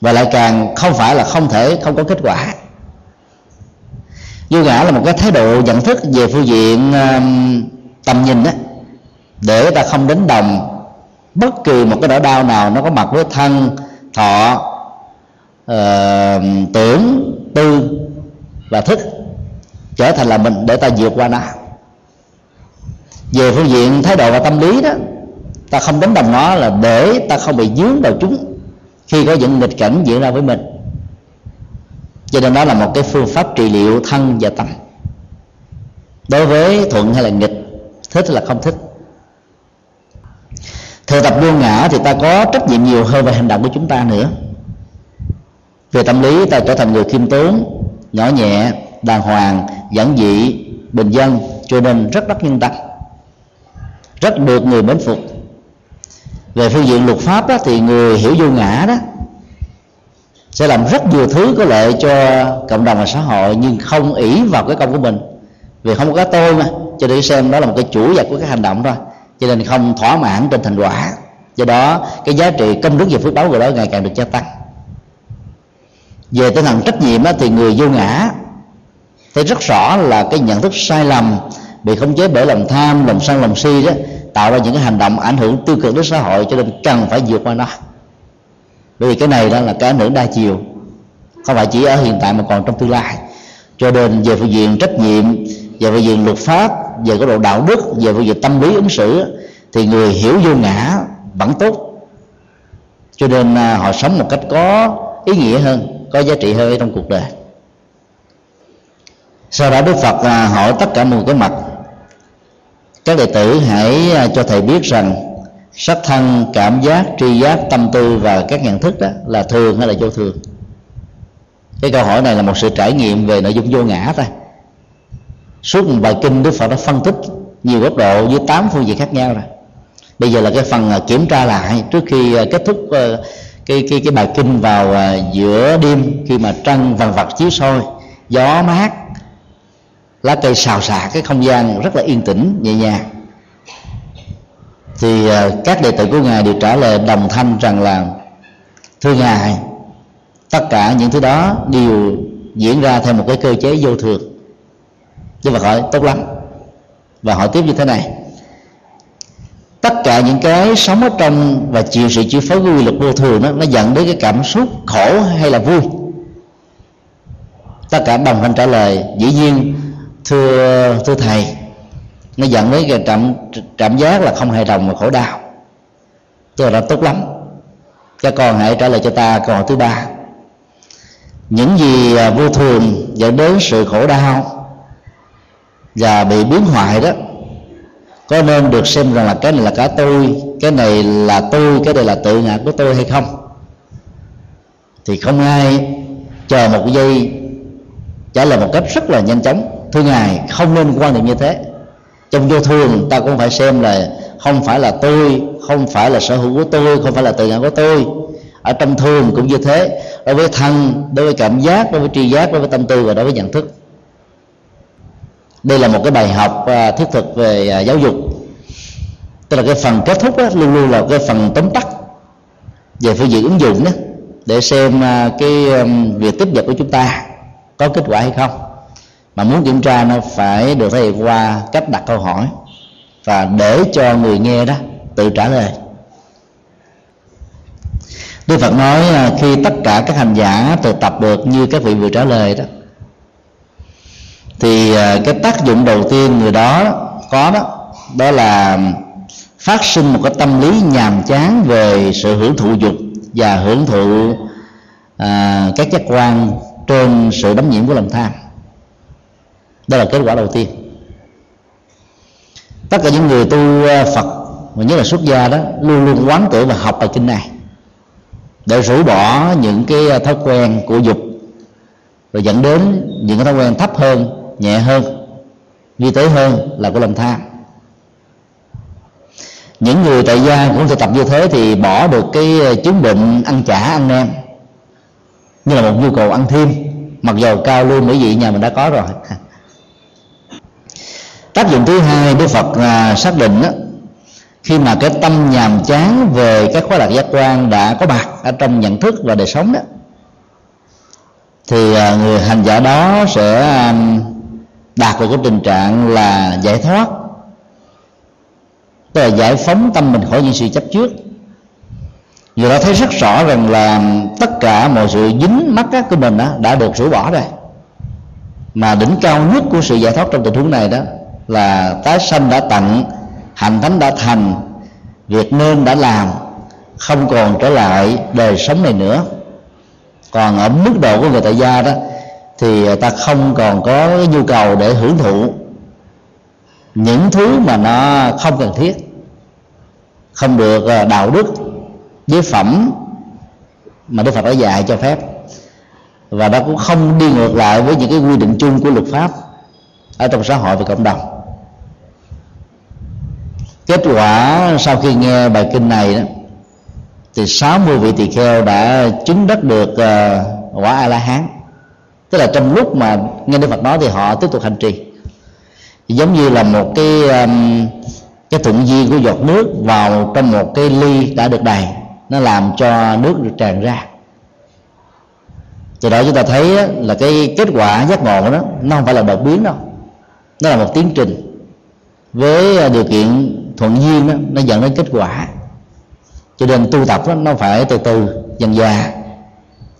Và lại càng không phải là không thể không có kết quả vô ngã là một cái thái độ nhận thức về phương diện um, tầm nhìn đó để ta không đánh đồng bất kỳ một cái nỗi đau nào nó có mặt với thân thọ uh, tưởng tư và thức trở thành là mình để ta vượt qua nó. Về phương diện thái độ và tâm lý đó ta không đánh đồng nó là để ta không bị dướng vào chúng khi có những nghịch cảnh diễn ra với mình cho nên đó là một cái phương pháp trị liệu thân và tâm. Đối với thuận hay là nghịch thích hay là không thích thực tập buông ngã thì ta có trách nhiệm nhiều hơn về hành động của chúng ta nữa. Về tâm lý ta trở thành người khiêm tốn nhỏ nhẹ đàng hoàng giản dị bình dân cho nên rất đắc nhân tâm. Rất được người mến phục. Về phương diện luật pháp đó, thì người hiểu vô ngã đó sẽ làm rất nhiều thứ có lợi cho cộng đồng và xã hội, nhưng không ỷ vào cái công của mình. Vì không có tôi mà, cho để xem đó là một cái chủ vật của cái hành động thôi. Cho nên không thỏa mãn trên thành quả. Do đó, cái giá trị công đức và phước báo của đó ngày càng được gia tăng. Về tinh thần trách nhiệm thì người vô ngã thấy rất rõ là cái nhận thức sai lầm bị khống chế bởi lòng tham, lòng sân, lòng si đó, tạo ra những cái hành động ảnh hưởng tiêu cực đến xã hội, cho nên cần phải vượt qua nó bởi vì cái này đó là cái ảnh hưởng đa chiều. Không phải chỉ ở hiện tại mà còn trong tương lai. Cho nên về phương diện trách nhiệm, về phương diện luật pháp, về cái độ đạo đức, về phương diện tâm lý ứng xử thì người hiểu vô ngã vẫn tốt. Cho nên à, họ sống một cách có ý nghĩa hơn, có giá trị hơn trong cuộc đời. Sau đó đức phật à, hỏi tất cả mọi cái mặt. Các đệ tử hãy à, cho thầy biết rằng sắc thân cảm giác, tri giác, tâm tư và các nhận thức đó là thường hay là vô thường? Cái câu hỏi này là một sự trải nghiệm về nội dung vô ngã thôi. Suốt một bài kinh đức phật đã phân tích nhiều góc độ với tám phương diện khác nhau rồi. Bây giờ là cái phần à, kiểm tra lại trước khi à, kết thúc à, cái cái cái bài kinh vào giữa đêm khi mà trăng vằn vặt chiếu soi, gió mát, lá cây xào xạc, cái không gian rất là yên tĩnh, nhẹ nhàng thì à, các đệ tử của ngài đều trả lời đồng thanh rằng là, thưa ngài, tất cả những thứ đó đều diễn ra theo một cái cơ chế vô thường. Đức Phật hỏi, tốt lắm. Và hỏi tiếp như thế này, tất cả những cái sống ở trong và chịu sự chi phối của quy luật vô thường đó, nó dẫn đến cái cảm xúc khổ hay là vui? Tất cả đồng thanh trả lời, dĩ nhiên, thưa thưa thầy nó dẫn đến cái cảm cảm giác là không hài lòng và khổ đau. Tôi là tốt lắm. Các con hãy trả lời cho ta câu hỏi thứ ba. Những gì à, vô thường dẫn đến sự khổ đau và bị biến hoại đó, có nên được xem rằng là cái này là cả tôi, cái này là tôi, cái này là tự ngã của tôi hay không? Thì không ai chờ một giây trả lời một cách rất là nhanh chóng. Thưa ngài, không nên quan niệm như thế trong vô thường ta cũng phải xem là không phải là tôi không phải là sở hữu của tôi không phải là tự ngã của tôi. Ở trong thường cũng như thế. Đối với thân đối với cảm giác đối với tri giác đối với tâm tư và đối với nhận thức. Đây là một cái bài học à, thiết thực về à, giáo dục. Tức là cái phần kết thúc đó, luôn luôn là cái phần tóm tắt về phương diện ứng dụng đó để xem à, cái việc tiếp nhận của chúng ta có kết quả hay không mà muốn kiểm tra nó phải được thể hiện qua cách đặt câu hỏi và để cho người nghe đó tự trả lời. Đức Phật nói à, khi tất cả các hành giả tự tập được như các vị vừa trả lời đó thì à, cái tác dụng đầu tiên người đó có đó đó là phát sinh một cái tâm lý nhàm chán về sự hưởng thụ dục và hưởng thụ à, các giác quan trên sự đấm nhiễm của lòng tham đó là kết quả đầu tiên. Tất cả những người tu ờ, phật, và nhất là xuất gia đó, luôn luôn quán tưởng và học bài kinh này. Để rũ bỏ những cái ờ, thói quen của dục, rồi dẫn đến những cái thói quen thấp hơn, nhẹ hơn vi tế hơn là của lòng tham. Những người tại gia cũng thực tập như thế thì bỏ được cái ờ, chứng bệnh ăn chả, ăn nem như là một nhu cầu ăn thêm, mặc dầu cao lương mỹ vị nhà mình đã có rồi. tác dụng thứ hai đức phật à, xác định đó, khi mà cái tâm nhàm chán về các khóa lạc giác quan đã có mặt ở trong nhận thức và đời sống đó thì à, người hành giả đó sẽ à, đạt được cái tình trạng là giải thoát tức là giải phóng tâm mình khỏi những sự chấp trước. Giờ đó thấy rất rõ rằng là tất cả mọi sự dính mắc của mình đó, đã được rũ bỏ rồi mà đỉnh cao nhất của sự giải thoát trong tình huống này đó là tái sanh đã tặng, hành thánh đã thành, việc nên đã làm, không còn trở lại đời sống này nữa. Còn ở mức độ của người tại gia đó, thì ta không còn có cái nhu cầu để hưởng thụ những thứ mà nó không cần thiết, không được ờ, đạo đức, giới phẩm mà đức phật đã dạy cho phép. Và nó cũng không đi ngược lại với những cái quy định chung của luật pháp ở trong xã hội và cộng đồng kết quả sau khi nghe bài kinh này đó thì 60 vị tỳ kheo đã chứng đắc được uh, quả a la hán tức là trong lúc mà nghe đức phật nói thì họ tiếp tục hành trì. Giống như là một cái um, cái thuận duyên của giọt nước vào trong một cái ly đã được đầy. Nó làm cho nước được tràn ra. Từ đó chúng ta thấy là cái kết quả giác ngộ đó nó không phải là đột biến đâu. Nó là một tiến trình với ờ, điều kiện thuận duyên đó, nó dẫn đến kết quả. Cho nên tu tập đó, nó phải từ từ dần dà.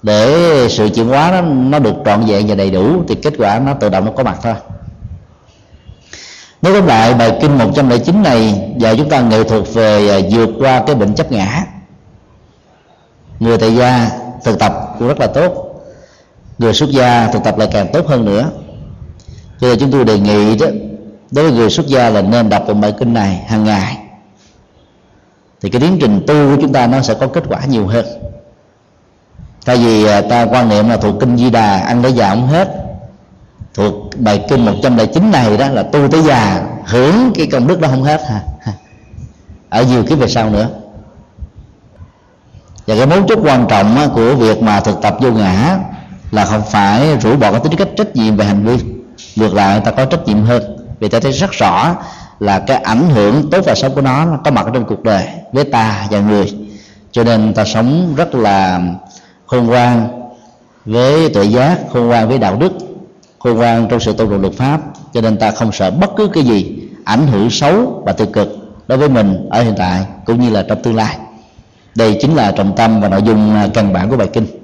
Để sự chuyển hóa đó nó được trọn vẹn và đầy đủ thì kết quả nó tự động nó có mặt thôi. Nói tóm lại bài kinh 109 này và chúng ta nghệ thuật về à, vượt qua cái bệnh chấp ngã người tại gia thực tập cũng rất là tốt. Người xuất gia thực tập lại càng tốt hơn nữa. Cho nên chúng tôi đề nghị đó đối với người xuất gia là nên đọc một bài kinh này hàng ngày. Thì cái tiến trình tu của chúng ta nó sẽ có kết quả nhiều hơn. Thay vì à, ta quan niệm là thuộc kinh di đà, ăn tới già không hết, thuộc bài kinh 109 này đó là tu tới già, hưởng cái công đức đó không hết ha ở nhiều cái về sau nữa. Và cái mấu chốt quan trọng của việc mà thực tập vô ngã là không phải rũ bỏ cái tính cách trách nhiệm về hành vi. Ngược lại, ta có trách nhiệm hơn vì ta thấy rất rõ là cái ảnh hưởng tốt và xấu của nó, nó có mặt trong cuộc đời với ta và người. Cho nên ta sống rất là khôn ngoan với tuệ giác khôn ngoan với đạo đức khôn ngoan trong sự tôn trọng luật pháp. Cho nên ta không sợ bất cứ cái gì ảnh hưởng xấu và tiêu cực đối với mình ở hiện tại cũng như là trong tương lai. Đây chính là trọng tâm và nội dung à, căn bản của bài kinh.